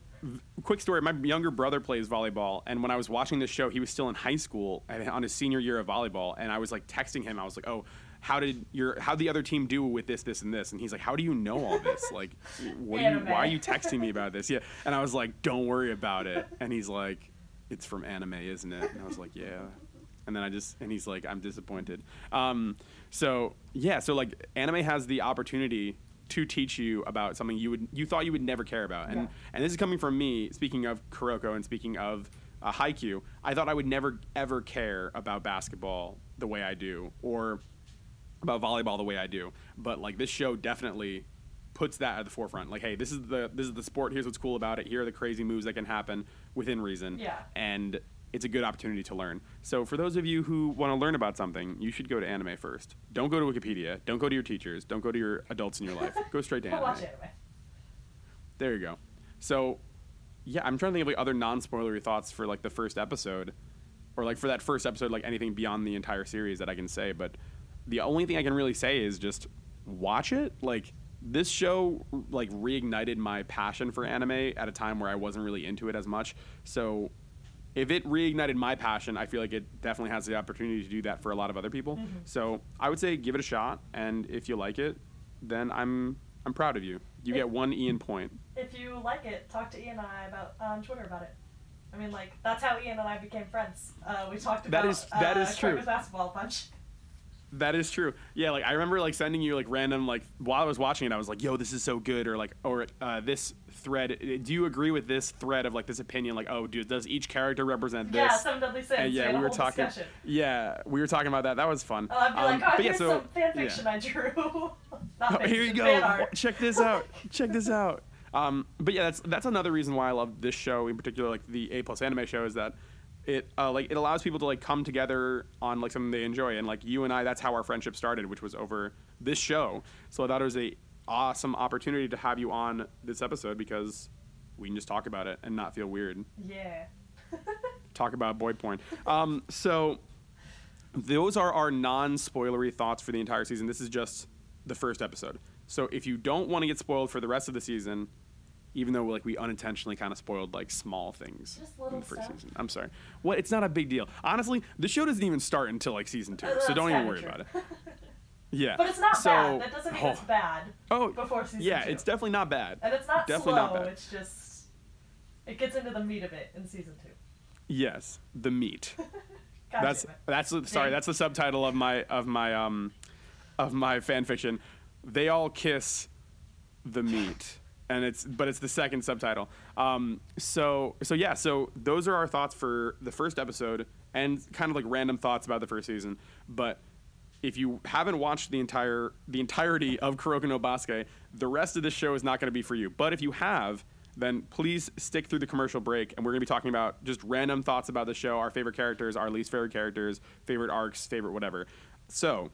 quick story my younger brother plays volleyball and when i was watching this show he was still in high school and on his senior year of volleyball and i was like texting him i was like oh how did your how the other team do with this this and this? And he's like how do you know all this? Like what do you why are you texting me about this? Yeah. And i was like don't worry about it. And he's like it's from anime isn't it? And i was like yeah. And then I just and he's like, I'm disappointed. Um, so yeah, so like anime has the opportunity to teach you about something you would you thought you would never care about, and Yeah. and this is coming from me. Speaking of Kuroko and speaking of uh, Haikyuu, I thought I would never ever care about basketball the way I do, or about volleyball the way I do. But like this show definitely puts that at the forefront. Like, hey, this is the this is the sport. Here's what's cool about it. Here are the crazy moves that can happen within reason. Yeah. And it's a good opportunity to learn. So for those of you who want to learn about something, you should go to anime first. Don't go to Wikipedia. Don't go to your teachers. Don't go to your adults in your life. Go straight to anime. watch anime. There you go. So, yeah, I'm trying to think of like other non-spoilery thoughts for like the first episode, or like for that first episode, like anything beyond the entire series that I can say. But the only thing I can really say is just watch it. Like this show, like reignited my passion for anime at a time where I wasn't really into it as much. So. If it reignited my passion, I feel like it definitely has the opportunity to do that for a lot of other people. So I would say give it a shot, and if you like it, then I'm I'm proud of you. You get one Ian point. If you like it, talk to Ian and I about on Twitter about it. I mean, like that's how Ian and I became friends. Uh, we talked about is- that uh, is true. Basketball a bunch. That is true. Yeah, like I remember like sending you like random like while I was watching it, I was like, "Yo, this is so good," or like, or uh, this thread. Do you agree with this thread of like this opinion? Like, oh, dude, does each character represent this? Yeah, Seven Deadly Sins. And yeah, we were talking. Discussion. Yeah, we were talking about that. That was fun. Oh, I'd be Um, like, oh, but yeah, so- some fan yeah. fiction I drew. Oh, here you go. fan Wa- art. Check this out. Check this out. Um, but yeah, that's that's another reason why I love this show in particular, like the A plus anime show, is that it uh, like it allows people to like come together on like something they enjoy, and like you and I, that's how our friendship started, which was over this show. So I thought it was a awesome opportunity to have you on this episode because we can just talk about it and not feel weird Yeah. talk about boy porn. Um, so those are our non-spoilery thoughts for the entire season. This is just the first episode. So if you don't want to get spoiled for the rest of the season, even though like we unintentionally kind of spoiled like small things Just in the first stuff. season. I'm sorry. What? It's not a big deal. Honestly, the show doesn't even start until like season two, Uh, so don't even worry true. about it. Yeah. But it's not so, bad. That doesn't mean it's oh, bad Oh, before season yeah, two. it's definitely not bad. and it's not definitely slow. not bad. It's just it gets into the meat of it in season two. Yes, the meat. That's that's the, sorry Dang. that's the subtitle of my of my um of my fan fiction they all kiss the meat and it's but it's the second subtitle um so so yeah so those are our thoughts for the first episode and kind of like random thoughts about the first season but if you haven't watched the entire the entirety of Kuroko no Basket, the rest of this show is not going to be for you. But if you have, then please stick through the commercial break, and we're going to be talking about just random thoughts about the show, our favorite characters, our least favorite characters, favorite arcs, favorite whatever. So,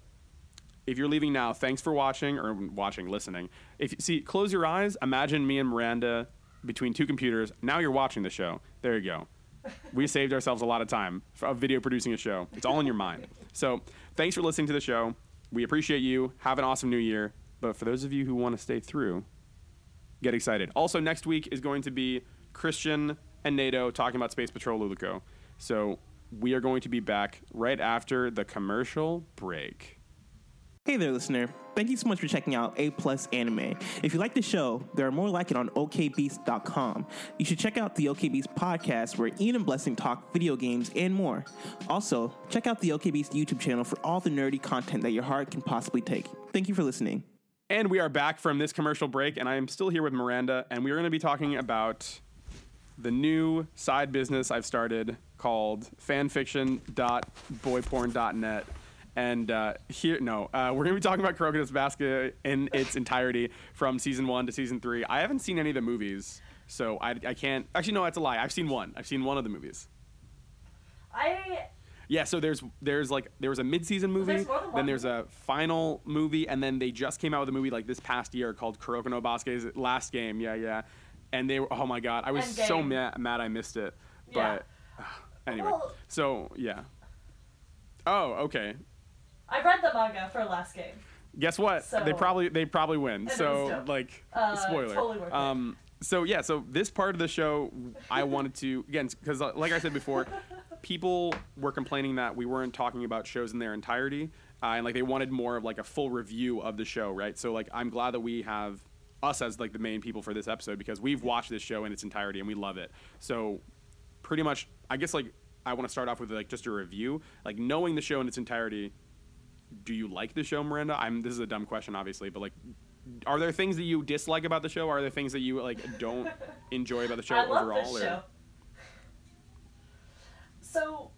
if you're leaving now, thanks for watching or watching, listening. If you see, close your eyes, imagine me and Miranda between two computers. Now you're watching the show. There you go. We saved ourselves a lot of time of video producing a show. It's all in your mind. So, thanks for listening to the show. We appreciate you. Have an awesome new year. But for those of you who want to stay through, get excited. Also, next week is going to be Christian and NATO talking about Space Patrol Luluco. So, we are going to be back right after the commercial break. Hey there, listener. Thank you so much for checking out A Plus Anime. If you like the show, there are more like it on OKBeast.com. You should check out the OKBeast podcast where Ian and Blessing talk video games and more. Also, check out the OKBeast YouTube channel for all the nerdy content that your heart can possibly take. Thank you for listening. And we are back from this commercial break, and I am still here with Miranda, and we are going to be talking about the new side business I've started called fanfiction.boyporn.net. And uh, here, no, uh, we're going to be talking about Kuroko's Basket in its entirety from season one to season three. I haven't seen any of the movies, so I, I can't. Actually, no, that's a lie. I've seen one. I've seen one of the movies. I Yeah, so there's there's like there was a mid-season movie, There's then there's a final movie, and then they just came out with a movie like this past year called Kuroko no Baske's Last Game. Yeah, yeah. And they were oh my god, I was so mad, mad I missed it. Yeah. But anyway, Well- so yeah. Oh, okay. I read the manga for Last Game. Guess what? they probably they probably win. So like Uh, spoiler. totally um so yeah, so this part of the show I wanted to again cuz like I said before, people were complaining that we weren't talking about shows in their entirety uh, and like they wanted more of like a full review of the show, right? So like I'm glad that we have us as like the main people for this episode because we've watched this show in its entirety and we love it. So pretty much I guess like I want to start off with like just a review, like knowing the show in its entirety do you like the show, Miranda? I'm. This is a dumb question, obviously, but like, are there things that you dislike about the show? Are there things that you like don't enjoy about the show I love overall? this or- show. So,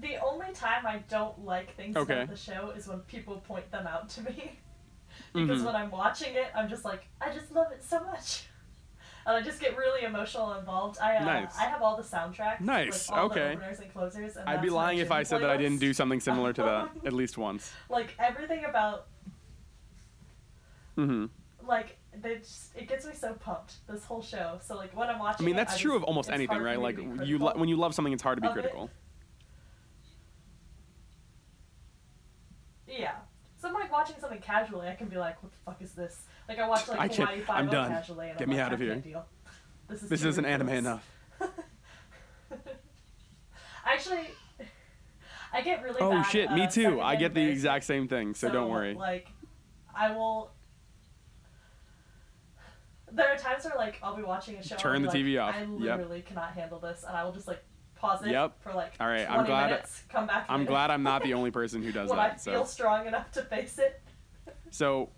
the only time I don't like things Okay. about the show is when people point them out to me. because Mhm. when I'm watching it, I'm just like, I just love it so much. And I just get really emotional and involved. I uh, Nice. I have all the soundtracks. Nice, Like all okay. The openers and closers. And I'd be lying if I said that I didn't do something similar to that at least once. Like everything about hmm like they just, it gets me so pumped this whole show. So like when I'm watching. I mean, it, that's I true just- of almost anything, right? Like you, lo- when you love something, it's hard to be of it. critical. Yeah. So I'm like watching something casually, I can be like, "What the fuck is this?" Like I watch like I can't- Hawaii Five I'm done. casually, and Get I'm me like, out of I here. can't deal. This is This too isn't anime ridiculous. enough. Actually, I get really Oh bad, shit, uh, me too. I secondhand get the embarrassment. exact same thing, so don't worry. Like, I will. There are times where like I'll be watching a show. Turn and the be TV like, off. I Yep. literally cannot handle this, and I will just like pause it Yep. for like All right, 20 I'm glad- minutes, come back. I'm glad I'm not the only person who does when I that. feel So, strong enough to face it. so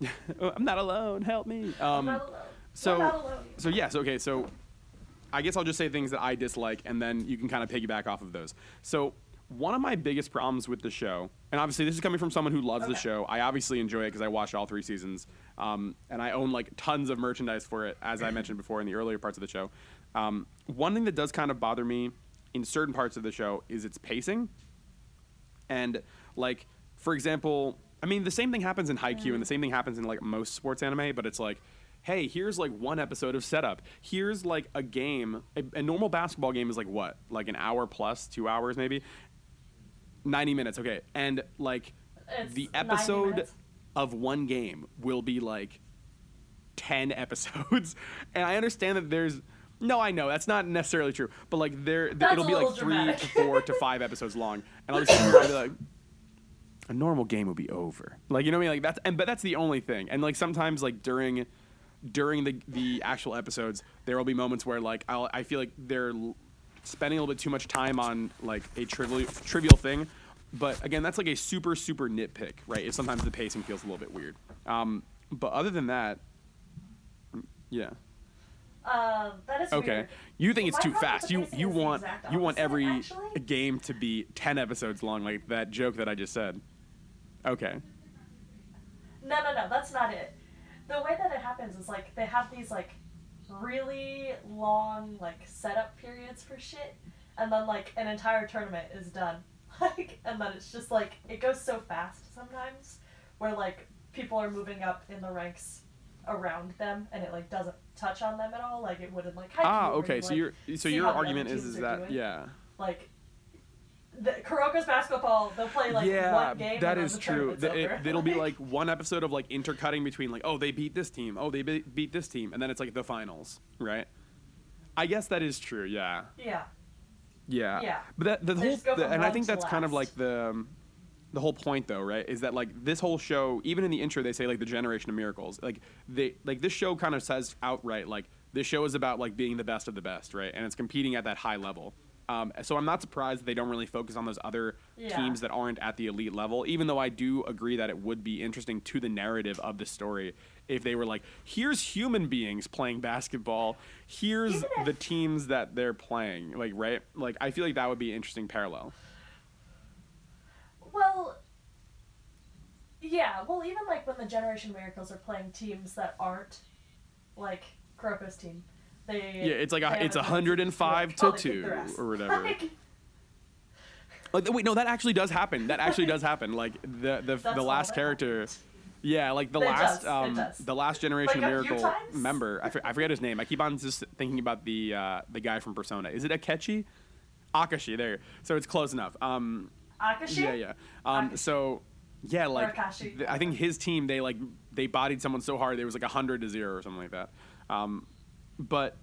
I'm not alone. Help me. I'm Um, not alone. so- I'm not alone. So yes, okay. So I guess I'll just say things that I dislike, and then you can kind of piggyback off of those. So one of my biggest problems with the show, and obviously this is coming from someone who loves the show. I obviously enjoy it because I watched all three seasons, um, and I own like tons of merchandise for it, as I mentioned before in the earlier parts of the show. Um, one thing that does kind of bother me in certain parts of the show is its pacing. And like, for example, I mean, the same thing happens in Haikyuu, and the same thing happens in like most sports anime. But it's like, hey, here's like one episode of setup. Here's like a game. A, a normal basketball game is like what, like an hour plus, two hours maybe, ninety minutes. Okay, and like It's the episode of one game will be like 10 episodes and i understand that there's no i know that's not necessarily true but like there it'll be like little three to four to five episodes long and i'll be sitting there and be like a normal game would be over. Like you know what i mean? Like that's and but that's the only thing. And like sometimes like during during the the actual episodes there will be moments where like I'll, i feel like they're spending a little bit too much time on like a trivial trivial thing. But again that's like a super super nitpick right? If sometimes the pacing feels a little bit weird. Um, but other than that yeah. Um, that is okay. weird. you think it's too fast. you you want you want every actually. game to be 10 episodes long like that joke that i just said okay No, no, no, that's not it. The way that it happens is like they have these like really long like setup periods for shit, and then like an entire tournament is done. Like, and then it's just like it goes so fast sometimes, where like people are moving up in the ranks around them, and it like doesn't touch on them at all, like it would in like ah okay so like, your so your how the other argument is is that doing. yeah like. The, Kuroko's basketball, they'll play like yeah, one game. that is the true. tournament's It, it'll be like one episode of like intercutting between like, oh, they beat this team, oh, they be- beat this team, and then it's like the finals, right? I guess that is true. Yeah, yeah. yeah, Yeah. But that the They whole, the, and I think that's kind of like the, um, the whole point though, right, is that like this whole show, even in the intro, they say like the generation of miracles. Like they like this show kind of says outright like this show is about like being the best of the best, right, and it's competing at that high level. Um, so I'm not surprised that they don't really focus on those other Yeah. teams that aren't at the elite level. Even though I do agree that it would be interesting to the narrative of the story if they were like, here's human beings playing basketball, here's the teams that they're playing, like right, like I feel like that would be an interesting parallel. Well, yeah. Well, even like when the Generation Miracles are playing teams that aren't like Kuroko's team, they Yeah, it's like a- it's a 105 to oh, they kick two or whatever. Like, Like, wait, no, that actually does happen. That actually does happen. Like the the, the last character. Yeah, like the It last does, um the last generation Like, miracle member. I, for- I forget his name. I keep on just thinking about the uh, the guy from Persona. Is it Akechi? Akashi. There. So it's close enough. Um, Akashi. yeah, yeah. Um, Akashi. so yeah, like th- I think his team they like they bodied someone so hard there was like hundred to zero or something like that. Um, but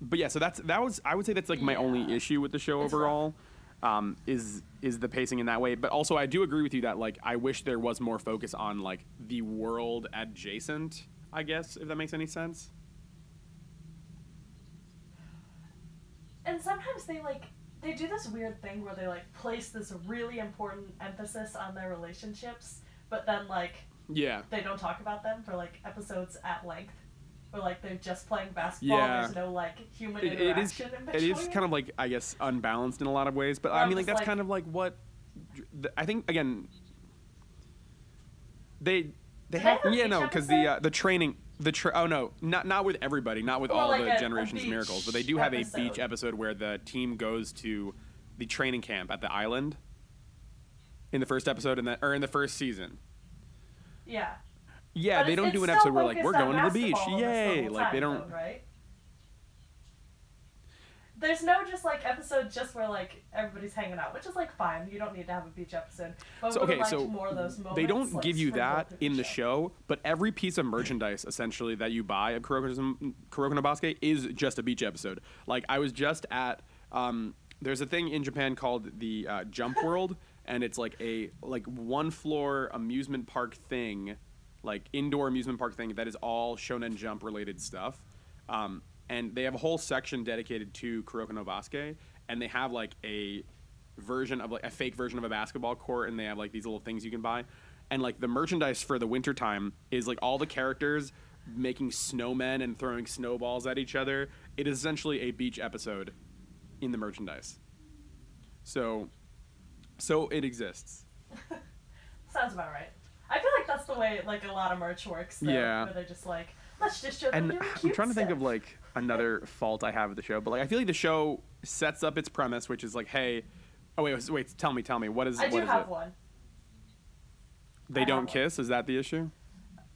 but yeah, so that's that was I would say that's like my only issue with the show It's rough. overall. Um, is is the pacing in that way, but also I do agree with you that like I wish there was more focus on like the world adjacent. I guess if that makes any sense. And sometimes they like they do this weird thing where they like place this really important emphasis on their relationships, but then like Yeah. they don't talk about them for like episodes at length. Or like they're just playing basketball. Yeah. There's no like human It, it is interaction in it is kind of like I guess unbalanced in a lot of ways, but I I'm mean like that's like- kind of like what I think again. They they have have yeah no because the uh, the training the tra- oh no not not with everybody not with Or all like the a- a generations beach miracles but they do have a beach episode. episode where the team goes to the training camp at the island in the first episode and that or in the first season yeah. Yeah But they don't do an episode where like we're going to the beach yay whole like they don't though, right? There's no just like episode just where like everybody's hanging out, which is like fine. You don't need to have a beach episode. But So okay, so more of those moments, they don't like, give you that in the show, but every piece of merchandise essentially that you buy at Kuroko Basuke is just a beach episode. Like I was just at um, there's a thing in Japan called the uh, Jump World, and it's like a like one floor amusement park thing, like indoor amusement park thing that is all Shonen Jump related stuff. Um, and they have a whole section dedicated to Kuroko no Basuke, and they have like a version of like a fake version of a basketball court and they have like these little things you can buy and like the merchandise for the wintertime is like all the characters making snowmen and throwing snowballs at each other it is essentially a beach episode in the merchandise so so it exists Sounds about right. I feel like that's the way like a lot of merch works. Though, Yeah. Where they're just like, let's just show them and doing i'm trying to think stuff. of like another fault i have with the show but like i feel like the show sets up its premise which is like hey oh wait wait tell me tell me what is I what do is have it one. they I don't one. kiss is that the issue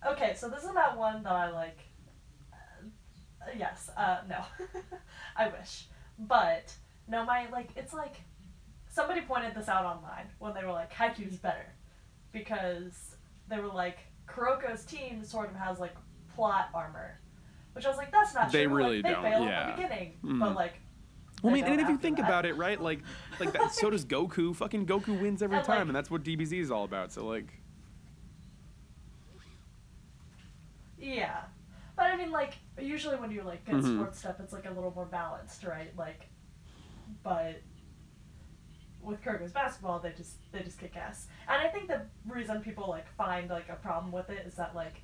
Okay, so this is not one that I like. Uh, yes, uh, no, I wish, but no, my like it's like somebody pointed this out online when they were like Haikyuu's better because they were like Kuroko's team sort of has like plot armor, which I was like that's not They true. really like, they don't, fail yeah. at the beginning, Mhm. but like. Well, I they mean, and don't if you after think that. about it, right, like, like that, so does Goku. Fucking Goku wins every And, time, like- and that's what DBZ is all about. So, like, Yeah. But I mean, like, usually when you, like, get Mhm. sports stuff, it's, like, a little more balanced, right? Like, but with Kuroko's basketball, they just, they just kick ass. And I think the reason people, like, find, like, a problem with it is that, like,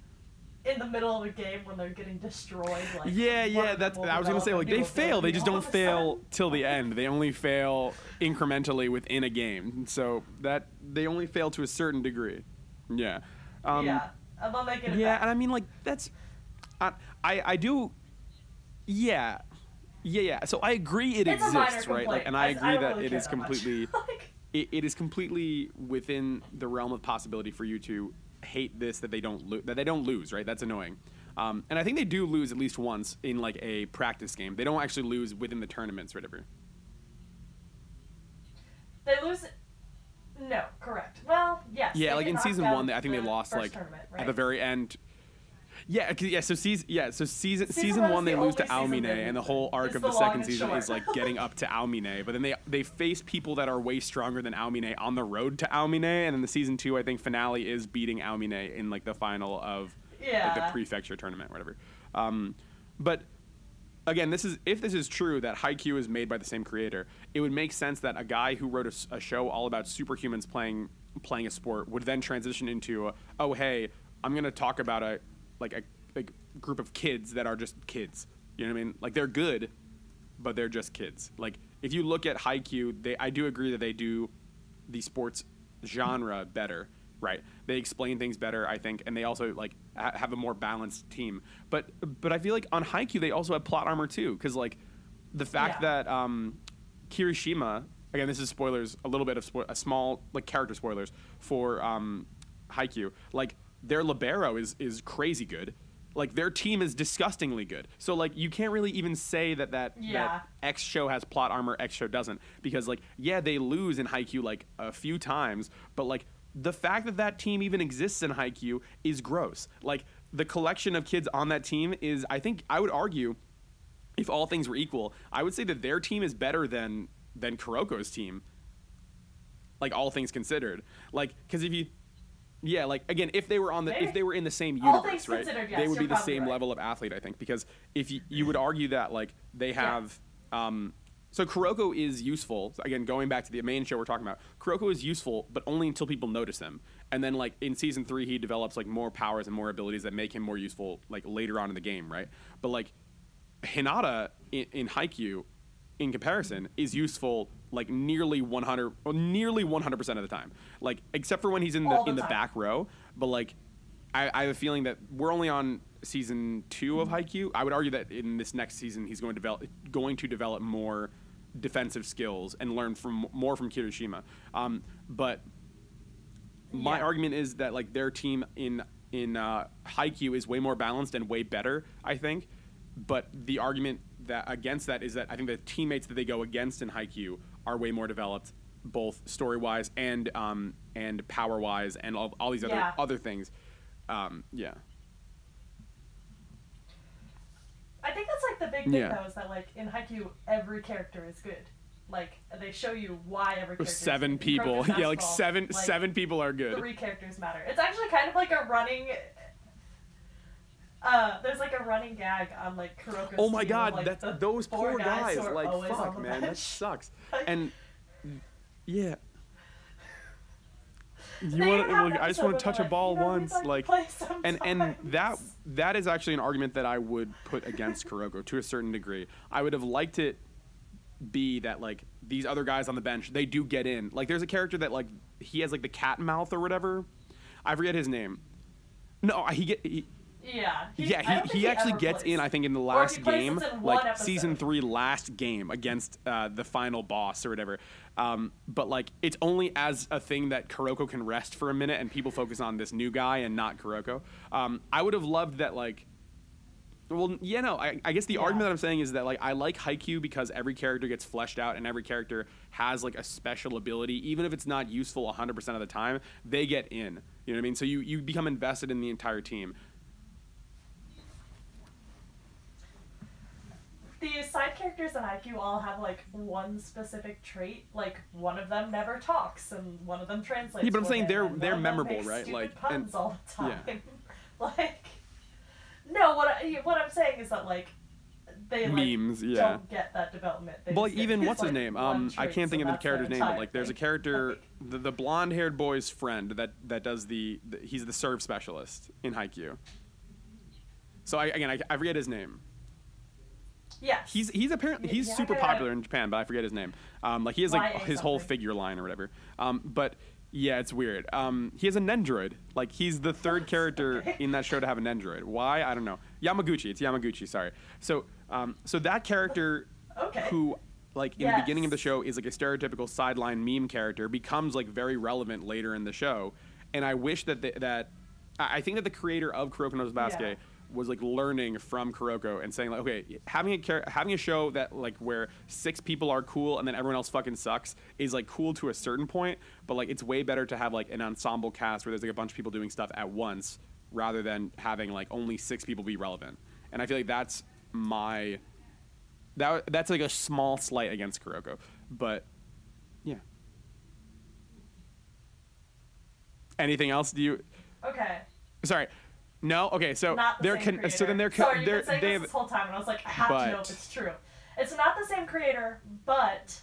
in the middle of a game when they're getting destroyed, like, yeah, yeah, that's. I was gonna say, like, they fail. They just don't fail till the end. They only fail incrementally within a game. So that they only fail to a certain degree. Yeah. Um, yeah. And then they get it Yeah, back. and I mean, like, that's. I, I, I do. Yeah. Yeah, yeah. So I agree it it's exists, right? Like, and I don't agree that really it is that completely. it, it is completely within the realm of possibility for you to hate this that they don't lo- that they don't lose right that's annoying um, and i think they do lose at least once in like a practice game they don't actually lose within the tournaments or whatever They lose. No, correct. Well, yes. yeah like in season one i think they lost like tournament, at the very end Yeah, yeah. So season, yeah. So season Season season one they the lose to only season Aomine, they and the whole arc of the the second season short. is like getting up to Aomine. But then they they face people that are way stronger than Aomine on the road to Aomine, and then the season two, I think finale is beating Aomine in like the final of like the prefecture tournament, whatever. Um, but again, this is if this is true that Haikyuu is made by the same creator, it would make sense that a guy who wrote a show all about superhumans playing playing a sport would then transition into, a, oh hey, I'm gonna talk about a like a like group of kids that are just kids. You know what I mean? Like they're good, but they're just kids. Like if you look at Haikyuu, they I do agree that they do the sports genre better, right? They explain things better, I think, and they also like ha- have a more balanced team. But but I feel like on Haikyuu they also have plot armor too, because like the fact Yeah. that um, Kirishima again, this is spoilers, a little bit of spo- a small like character spoilers for um, Haikyuu. Like their libero is is crazy good. Like their team is disgustingly good. So like you can't really even say that that, Yeah. that X show has plot armor, X show doesn't, because like yeah they lose in Haikyuu like a few times, but like the fact that that team even exists in Haikyuu is gross. Like the collection of kids on that team is, I think I would argue if all things were equal, I would say that their team is better than than Kuroko's team. Like all things considered, like because if you, yeah, like again, if they were on the Maybe. if they were in the same universe, right, considered, they would be the same right. level of athlete, I think, because if you, you would argue that like they have, um, so Kuroko is useful. So again, going back to the main show we're talking about, Kuroko is useful, but only until people notice him. And then like in season three, he develops like more powers and more abilities that make him more useful like later on in the game, right? But like Hinata in, in Haikyuu, in comparison, is useful like nearly 100, or nearly 100 percent of the time. Like except for when he's in the, the in the time. back row. But like, I, I have a feeling that we're only on season two of Haikyuu. I would argue that in this next season, he's going to develop going to develop more defensive skills and learn from more from Kirishima. Um, but my Yeah. argument is that like their team in in uh, Haikyuu is way more balanced and way better, I think. But the argument that against that is that I think the teammates that they go against in Haikyuu are way more developed, both story wise and um, and power wise and all, all these other Yeah. other things. Um, yeah. I think that's like the big thing Yeah. though, is that like in Haikyuu every character is good. Like they show you why every character. is Seven. People, yeah, like seven like, seven people are good. Three characters matter. It's actually kind of like a running. Uh, there's like a running gag on like Kuroko's Oh my team of, god, like, that's the those poor guys. are Like fuck, man, that sucks. And yeah. You want? I just want to touch a ball like, you know, once, like like, and and that that is actually an argument that I would put against Kuroko to a certain degree. I would have liked it be that like these other guys on the bench they do get in. Like there's a character that like he has like the cat mouth or whatever. I forget his name. No, he get he, Yeah. He, yeah, he, he actually gets plays. in. I think in the last game, it's in one like season three, last game against uh, the final boss or whatever. Um, but like, it's only as a thing that Kuroko can rest for a minute, and people focus on this new guy and not Kuroko. Um, I would have loved that. Like, well, yeah, no. I, I guess the Yeah. argument that I'm saying is that like I like Haikyuu because every character gets fleshed out and every character has like a special ability, even if it's not useful 100% of the time. They get in. You know what I mean? So you you become invested in the entire team. The side characters in Haikyuu all have like one specific trait. Like one of them never talks, and one of them translates. Yeah, but I'm saying they're- they're memorable, right? Like, puns and- all the yeah. time. like, no, what I, what I'm saying is that like they like, Memes, yeah. don't get that development. They Well, get even what's his name? Um, I can't think so of the character's name, but like, there's a character, Like, the, the blonde-haired boy's friend that that does the, the he's the serve specialist in Haikyuu. So I again I, I forget his name. Yes, He's he's apparently he's Yeah, super yeah. popular in Japan, but I forget his name. Um, like he has like his whole figure line or whatever. Um, but yeah, it's weird. Um, he has a Nendroid. Like he's the third character Okay. in that show to have a Nendroid. Why? I don't know. Yamaguchi. It's Yamaguchi. Sorry. So um, so that character Okay. who like in the beginning of the show is like a stereotypical sideline meme character becomes like very relevant later in the show and i wish that the, that i I think that the creator of kuroko no basket Yeah. Was like learning from kuroko and saying like okay having a char- having a show that like where six people are cool and then everyone else fucking sucks is like cool to a certain point but like it's way better to have like an ensemble cast where there's like a bunch of people doing stuff at once rather than having like only six people be relevant. And I feel like that's my that that's like a small slight against Kuroko, but yeah. Anything else? Do you? Okay. Sorry. No. Okay. So Not the they're same con- so then they're con- Sorry, you've they're been saying they this this whole time, and I was like, I have to know but- if it's true. It's not the same creator, but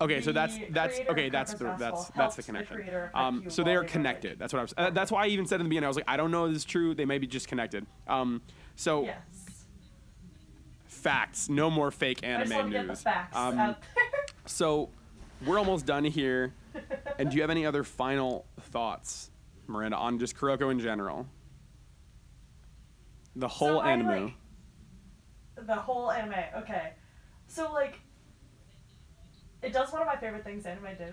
Okay, so that's the that's creator okay. of That's the that's that's the helped the connection. creator um, Haikyuu so they are connected. That's what I was. Uh, that's why I even said in the beginning. I was like, I don't know if this is true. They may be just connected. Um, so yes. facts. No more fake I just anime want to news. get the facts Um, out there. So we're almost done here. and do you have any other final thoughts, Miranda, on just Kuroko in general? The whole I, anime. like, the whole anime. Okay, so like, it does one of my favorite things anime do,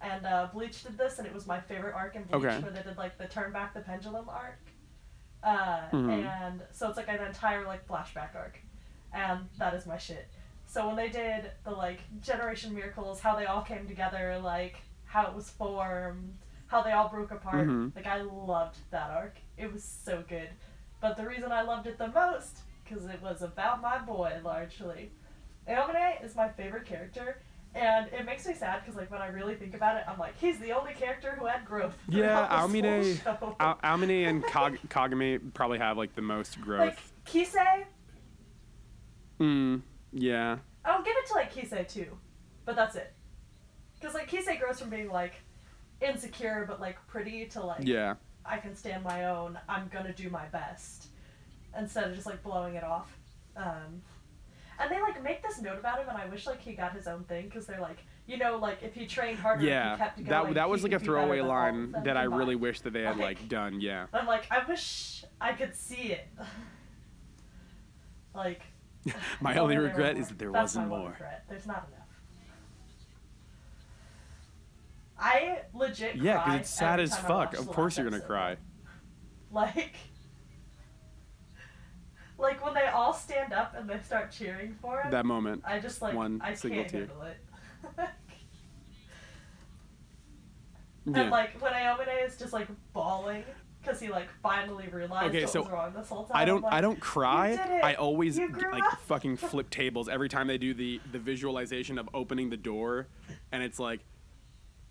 and uh, Bleach did this, and it was my favorite arc in Bleach, Okay. where they did like the turn back the pendulum arc, uh, Mhm. and so it's like an entire like flashback arc, and that is my shit. So when they did the like Generation Miracles, how they all came together, like how it was formed, how they all broke apart, Mhm. like I loved that arc. It was so good. But the reason I loved it the most, because it was about my boy largely. Aomine is my favorite character, and it makes me sad because like when I really think about it, I'm like, he's the only character who had growth. Yeah, Aomine. Al- Aomine and Kag- Kagami probably have like the most growth. like Kise, mm, yeah. I'll give it to like Kise too, but that's it. Because like Kise grows from being like insecure but like pretty to like Yeah. I can stand my own. I'm gonna do my best, instead of just like blowing it off. Um, and they like make this note about him, and I wish like he got his own thing because they're like, you know, like if he trained harder, if he kept going, that that was like a could be better throwaway than all of line that I really wish that they had like Like- done. Yeah. I'm like, I wish I could see it. like. My only regret is that there That's wasn't more. regret. There's not enough. I legit Yeah, because it's sad as fuck. Of course you're gonna episode. cry. Like, like when they all stand up and they start cheering for him. That moment. I just like one I single can't tear. handle it. Yeah. And like when Aomine is just like bawling because he like finally realized Okay, what so was wrong this whole time. I don't like, I don't cry. I always You g- grew like up." fucking flip tables every time they do the the visualization of opening the door and it's like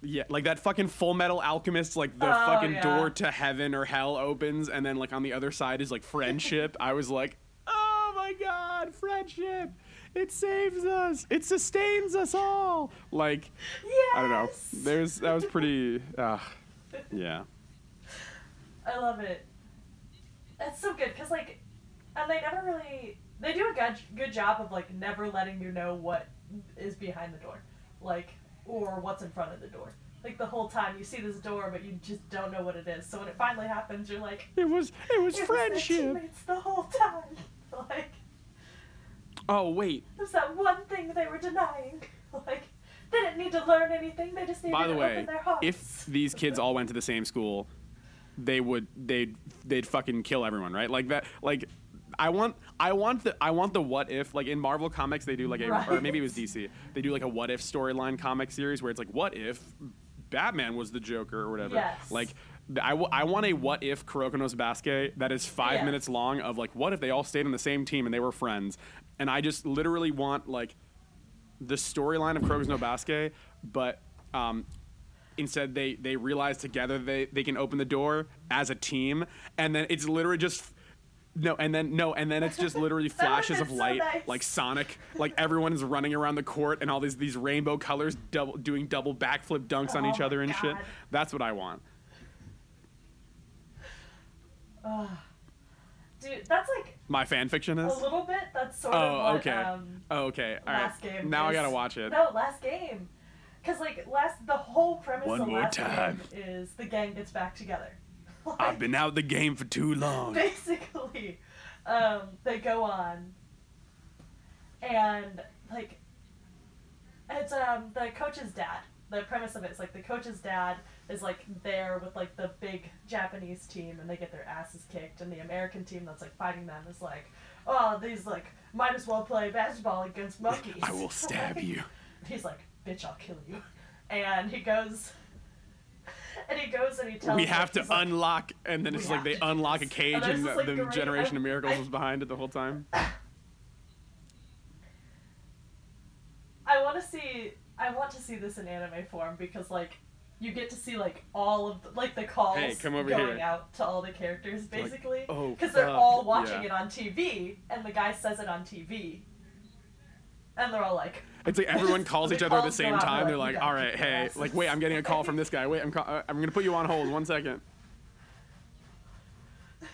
yeah, like that fucking Fullmetal Alchemist, like the Oh, fucking yeah. door to heaven or hell opens, and then like on the other side is like friendship. I was like, oh my god, friendship! It saves us. It sustains us all. Like Yes. I don't know. There's that was pretty. Uh, yeah. I love it. It's so good because like, and they never really they do a good good job of like never letting you know what is behind the door, like or what's in front of the door. Like the whole time you see this door, but you just don't know what it is. So when it finally happens, you're like, It was it was it friendship. teammates the whole time. like Oh wait. there's that one thing they were denying. Like they didn't need to learn anything. They just needed By the to way, open their hearts. if these kids all went to the same school, they would they'd they'd fucking kill everyone, right? Like that like I want I want the I want the what if like in Marvel comics they do like a or maybe it was DC. They do like a what if storyline comic series where it's like what if Batman was the Joker or whatever. Yes. Like I, w- I want a what if Kuroko no Basket that is five Yeah. minutes long of like what if they all stayed on the same team and they were friends and I just literally want like the storyline of Kuroko no Basket but um, instead they they realize together they they can open the door as a team and then it's literally just no and then no and then it's just literally flashes of been so light nice. like sonic like everyone is running around the court and all these these rainbow colors double doing double backflip dunks on Oh each other and shit that's what i want Ugh. dude, that's like my fan fiction is a little bit. That's sort oh of what, okay um, oh, okay all right last game. now i gotta watch it No, last game. Cause like last, the whole premise One of last time. game is the gang gets back together. I've been out of the game for too long basically, um, they go on, and like, it's um the coach's dad. The premise of it is like the coach's dad is like there with like the big Japanese team and they get their asses kicked, and the American team that's like fighting them is like, oh these like might as well play basketball against monkeys. i will stab you He's like, bitch, I'll kill you. And he goes, and he goes and he tells. we like, have to like, unlock, and then it's like they unlock a cage, And and, the, like, the great- Generation I- of Miracles I- was behind it the whole time. I want to see. I want to see this in anime form because like you get to see like all of the, like the calls Hey, going here. out to all the characters like, basically "Oh, because they're all watching yeah. it on TV and the guy says it on TV and they're all like It's like everyone calls each other at the same time. they're like, like, "We "All right, hey, like, wait, I'm getting a call from this guy. Wait, I'm uh, I'm gonna put you on hold. One second."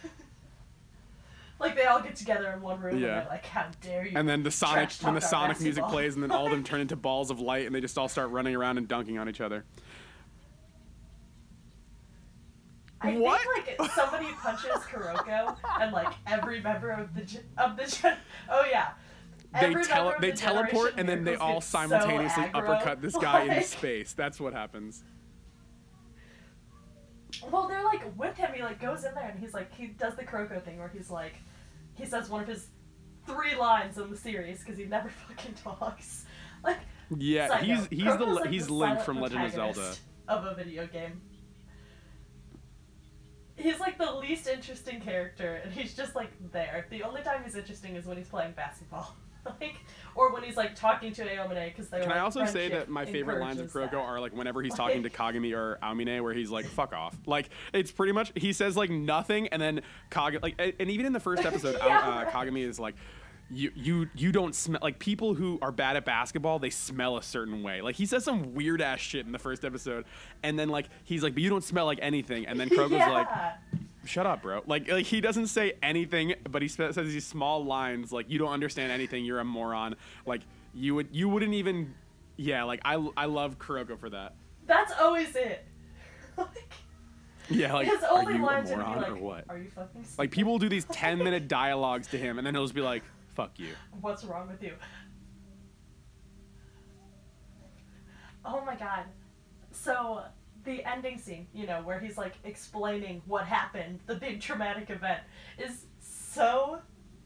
like they all get together in one room Yeah. and they're like how dare you And then the Sonic, when the Sonic music plays, and then all of them turn into balls of light, and they just all start running around and dunking on each other. I What? think like somebody punches Kuroko and like every member of the of the gen- oh yeah. They tele- they teleport, and then they all gets so simultaneously uppercut this guy into like- space. That's what happens. Well, they're like with him. He like goes in there and he's like he does the Kuroko thing where he's like he says one of his three lines in the series because he never fucking talks. Like Yeah, side he's he's the like, he's the Link from Legend of Zelda. of a video game. He's like the least interesting character, and he's just like there. The only time he's interesting is when he's playing basketball, like, or when he's like talking to Aomine because they're. Can like, I also say that my favorite lines of Kuroko that. are like whenever he's talking to Kagami or Aomine, where he's like "fuck off," like it's pretty much he says like nothing, and then Kagami like, and even in the first episode, Yeah, uh, right. Kagami is like. You, you you don't smell like people who are bad at basketball they smell a certain way like he says some weird ass shit in the first episode and then like he's like but you don't smell like anything and then Kuroko's yeah. like shut up bro like, like he doesn't say anything but he sp- says these small lines like you don't understand anything you're a moron like you would you wouldn't even yeah like i i love kuroko for that That's always it. like, yeah like his are you a lines moron like, or what "Are you fucking?" like people will do these 10 minute dialogues to him and then he'll just be like fuck you What's wrong with you? Oh my god. So, the ending scene, you know, where he's like explaining what happened, the big traumatic event, is so,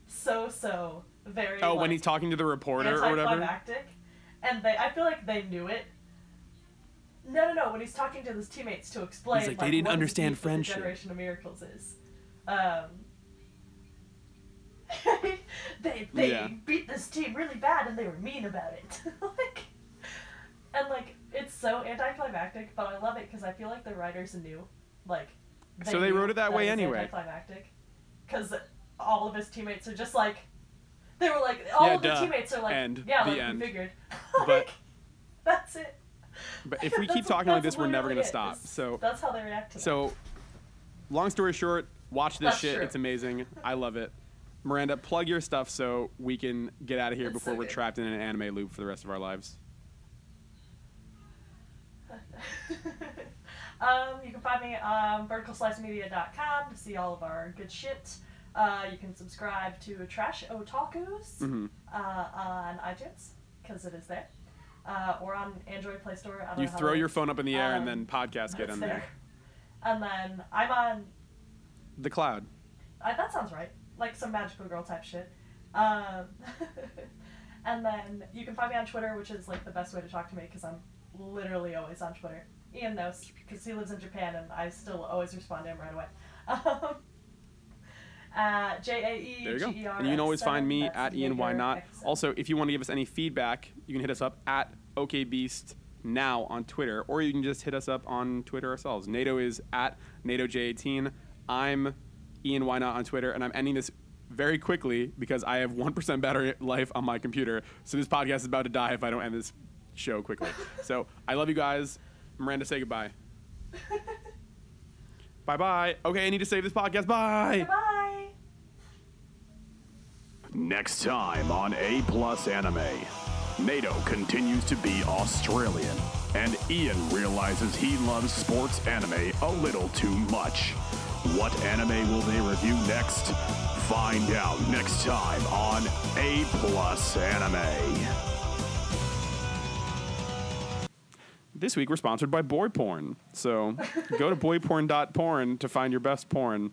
so, so very. oh when he's talking to the reporter or whatever. And they, I feel like they knew it. No, no, no. When he's talking to his teammates to explain, He's like, "They didn't understand with the friendship." Generation of Miracles is. Um, they they Yeah. beat this team really bad and they were mean about it. like, like so anticlimactic, but I love it because I feel like the writers knew, like. So they wrote it that way anyway. Anticlimactic, because all of his teammates are just like. They were like all Yeah, of the teammates are like End. yeah The like end. we figured But- like that's it but if we keep talking like this we're never gonna it. stop It's- so that's how they react to that. So, long story short, watch this That's shit. true. It's amazing. I love it. Miranda, plug your stuff so we can get out of here It's before so we're good. trapped in an anime loop for the rest of our lives. um, you can find me on verticalslicemedia.com to see all of our good shit. Uh, you can subscribe to Trash Otakus hmm uh, on iTunes because it is there, uh, or on Android Play Store. I don't You throw your phone up in the air and Um, then podcast get in there. there. And then I'm on. The cloud. Uh, that sounds right, like some magical girl type shit. Um, and then you can find me on Twitter, which is like the best way to talk to me because I'm literally always on Twitter. Ian knows because he lives in Japan and I still always respond to him right away. Um, uh, J A E There you go. G E R And you can always find me that's at Ian Why Not. Also, if you want to give us any feedback, you can hit us up at OKBeast now on Twitter, or you can just hit us up on Twitter ourselves. NATO is at NATOJ18. I'm Ian Why Not on Twitter, and I'm ending this very quickly because I have 1% battery life on my computer. So this podcast is about to die if I don't end this show quickly. so I love you guys. Miranda, say goodbye. bye bye. Okay, I need to save this podcast. Bye. Bye. Next time on A Plus Anime, NATO continues to be Australian, and Ian realizes he loves sports anime a little too much. What anime will they review next? Find out next time on A Plus Anime. This week we're sponsored by Boy Porn. So go to boyporn.porn to find your best porn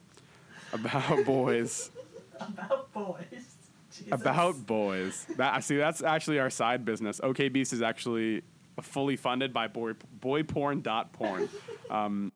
about boys. About boys. Jesus. About boys. That I see that's actually our side business. OK Beast is actually fully funded by boy boyporn.porn. Um,